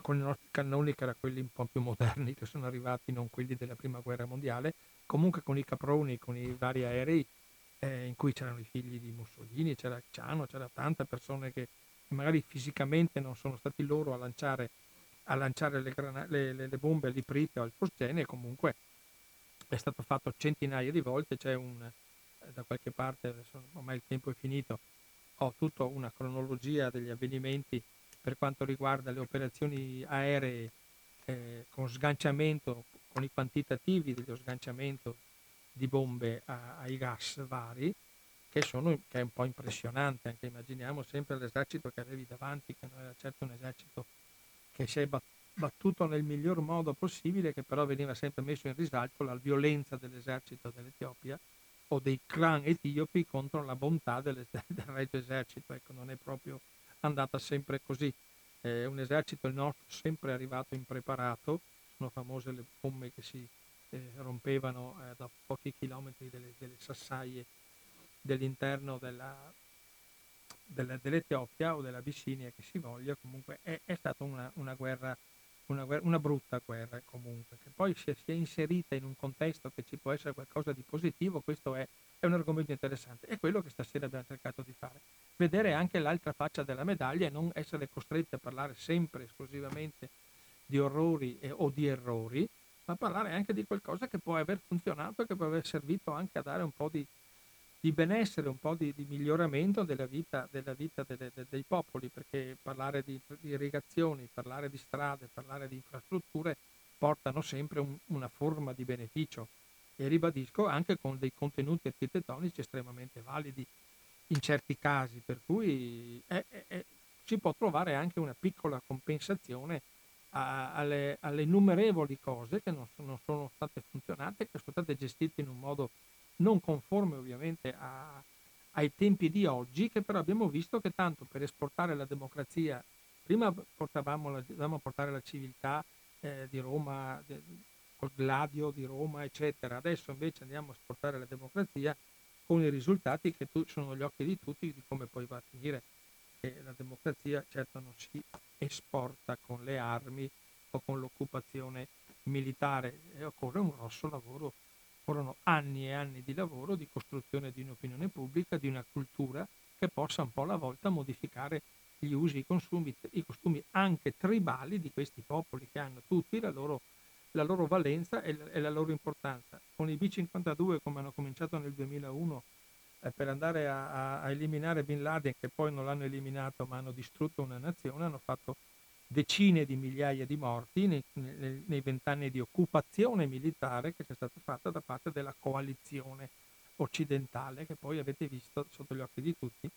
con i nostri cannoni, che erano quelli un po' più moderni, che sono arrivati, non quelli della prima guerra mondiale, comunque con i caproni, con i vari aerei, eh, in cui c'erano i figli di Mussolini, c'era Ciano, c'era tante persone che magari fisicamente non sono stati loro a lanciare a lanciare le, grana- le, le, le bombe all'iprite o al fosgene comunque è stato fatto centinaia di volte, c'è un, eh, da qualche parte, ormai il tempo è finito, ho tutta una cronologia degli avvenimenti per quanto riguarda le operazioni aeree eh, con sganciamento, con i quantitativi dello sganciamento di bombe a, ai gas vari, che, sono, che è un po' impressionante, anche immaginiamo sempre l'esercito che avevi davanti, che non era certo un esercito che si è battuto nel miglior modo possibile, che però veniva sempre messo in risalto la violenza dell'esercito dell'Etiopia o dei clan etiopi contro la bontà [laughs] del, regio esercito. Ecco, non è proprio andata sempre così. È un esercito il nostro sempre arrivato impreparato, sono famose le bombe che si eh, rompevano eh, da pochi chilometri delle, delle sassaie dell'interno della, dell'Etiopia o dell'Abissinia che si voglia, comunque è, è stata una, una, guerra una, una, brutta guerra comunque, che poi sia, sia, inserita in un contesto che ci può essere qualcosa di positivo, questo è, è un argomento interessante. È quello che stasera abbiamo cercato di fare. Vedere anche l'altra faccia della medaglia e non essere costretti a parlare sempre esclusivamente di orrori e, o di errori, ma parlare anche di qualcosa che può aver funzionato che può aver servito anche a dare un po' di, di benessere, un po' di, di miglioramento della vita, della vita delle, de, dei popoli, perché parlare di, di, irrigazioni, parlare di strade, parlare di infrastrutture portano sempre un, una forma di beneficio. E ribadisco anche con dei contenuti architettonici estremamente validi in certi casi, per cui è, è, è, si può trovare anche una piccola compensazione a, alle, alle, innumerevoli cose che non, non sono state funzionate, che sono state gestite in un modo non conforme ovviamente a, ai tempi di oggi, che però abbiamo visto che tanto per esportare la democrazia, prima portavamo la, dovevamo portare la civiltà eh, di Roma, de, col gladio di Roma, eccetera, adesso invece andiamo a esportare la democrazia con i risultati che tu, sono gli occhi di tutti di come poi va a finire. la democrazia certo non si esporta con le armi o con l'occupazione militare e occorre un grosso lavoro furono anni e anni di lavoro, di costruzione di un'opinione pubblica, di una cultura che possa un po' alla volta modificare gli usi, i consumi, i costumi anche tribali di questi popoli che hanno tutti la loro, la loro valenza e la, e la, loro importanza. Con i B-52, come hanno cominciato nel 2001, eh, per andare a, a, eliminare Bin Laden, che poi non l'hanno eliminato ma hanno distrutto una nazione, hanno fatto decine di migliaia di morti nei vent'anni di occupazione militare che è stata fatta da parte della coalizione occidentale, che poi avete visto sotto gli occhi di tutti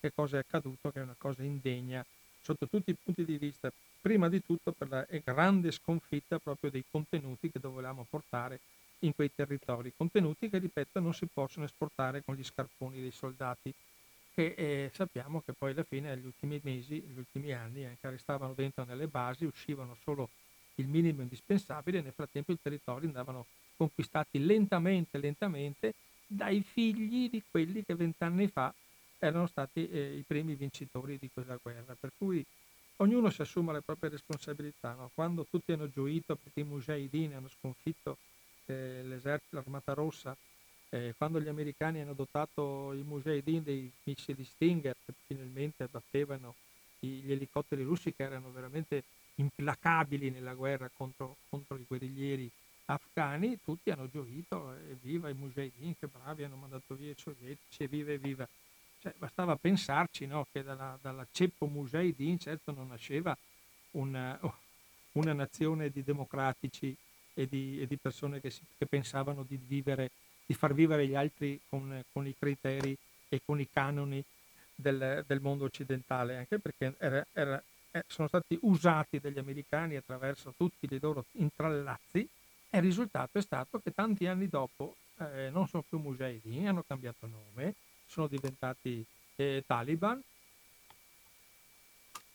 che cosa è accaduto, che è una cosa indegna sotto tutti i punti di vista, prima di tutto per la grande sconfitta proprio dei contenuti che dovevamo portare in quei territori, contenuti che, ripeto, non si possono esportare con gli scarponi dei soldati che eh, sappiamo che poi alla fine negli ultimi mesi, negli ultimi anni, anche restavano dentro nelle basi, uscivano solo il minimo indispensabile nel frattempo i territori andavano conquistati lentamente, lentamente dai figli di quelli che vent'anni fa erano stati eh, i primi vincitori di quella guerra. Per cui ognuno si assume le proprie responsabilità. No? Quando tutti hanno gioito perché i mujahideen hanno sconfitto eh, l'esercito, l'armata rossa eh, quando gli americani hanno dotato i mujahideen dei missili Stinger che finalmente abbattevano gli elicotteri russi che erano veramente implacabili nella guerra contro, contro i guerriglieri afghani, tutti hanno gioito, evviva i mujahideen, che bravi, hanno mandato via i sovietici, evviva, evviva. Cioè, bastava pensarci no, che dalla, dalla ceppo mujahideen certo non nasceva una, [laughs] una nazione di democratici e di, e di persone che, si, che pensavano di vivere di far vivere gli altri con, con i criteri e con i canoni del, del mondo occidentale, anche perché era, era, eh, sono stati usati dagli americani attraverso tutti i loro intrallazzi e il risultato è stato che tanti anni dopo eh, non sono più mujahideen, hanno cambiato nome, sono diventati eh, Taliban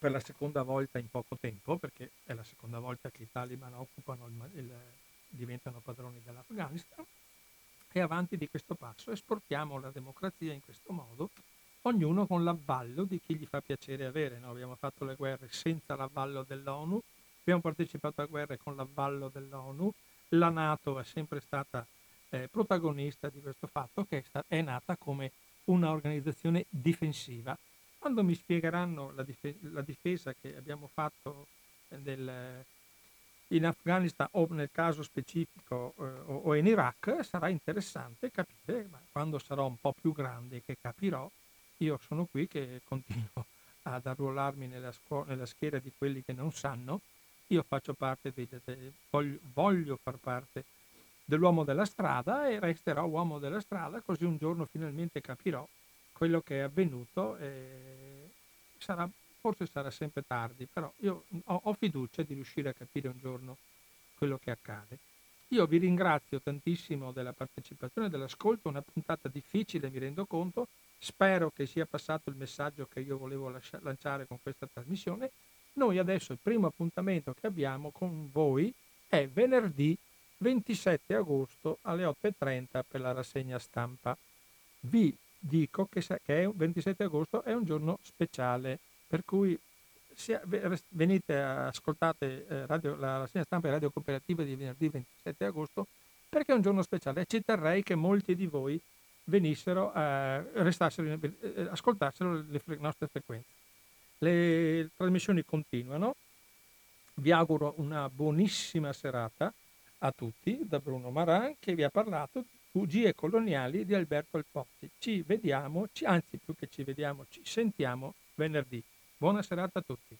per la seconda volta in poco tempo, perché è la seconda volta che i Taliban occupano il, il, diventano padroni dell'Afghanistan e avanti di questo passo esportiamo la democrazia in questo modo, ognuno con l'avvallo di chi gli fa piacere avere. No? Abbiamo fatto le guerre senza l'avvallo dell'ONU, abbiamo partecipato a guerre con l'avvallo dell'ONU, la Nato è sempre stata eh, protagonista di questo fatto che è, sta- è nata come un'organizzazione difensiva. Quando mi spiegheranno la, dif- la difesa che abbiamo fatto del, in Afghanistan o nel caso specifico eh, o in Iraq sarà interessante capire, ma quando sarò un po' più grande che capirò, io sono qui che continuo [laughs] ad arruolarmi nella, scu- nella schiera di quelli che non sanno, io faccio parte dei, dei, voglio, voglio far parte dell'uomo della strada e resterò uomo della strada, così un giorno finalmente capirò quello che è avvenuto e sarà forse sarà sempre tardi, però io ho, ho fiducia di riuscire a capire un giorno quello che accade. Io vi ringrazio tantissimo della partecipazione dell'ascolto, una puntata difficile, mi rendo conto, spero che sia passato il messaggio che io volevo lascia- lanciare con questa trasmissione. Noi adesso il primo appuntamento che abbiamo con voi è venerdì 27 agosto alle 8.30 per la rassegna stampa. Vi dico che, che 27 agosto è un giorno speciale per cui venite, ascoltate eh, radio, la rassegna stampa e radio cooperativa di venerdì 27 agosto perché è un giorno speciale ci terrei che molti di voi venissero, eh, restassero, eh, ascoltassero le, le nostre frequenze. Le trasmissioni continuano, vi auguro una buonissima serata a tutti da Bruno Maran che vi ha parlato Bugie coloniali di Alberto Alpotti. Ci vediamo, anzi più che ci vediamo, ci sentiamo venerdì. Buona serata a tutti.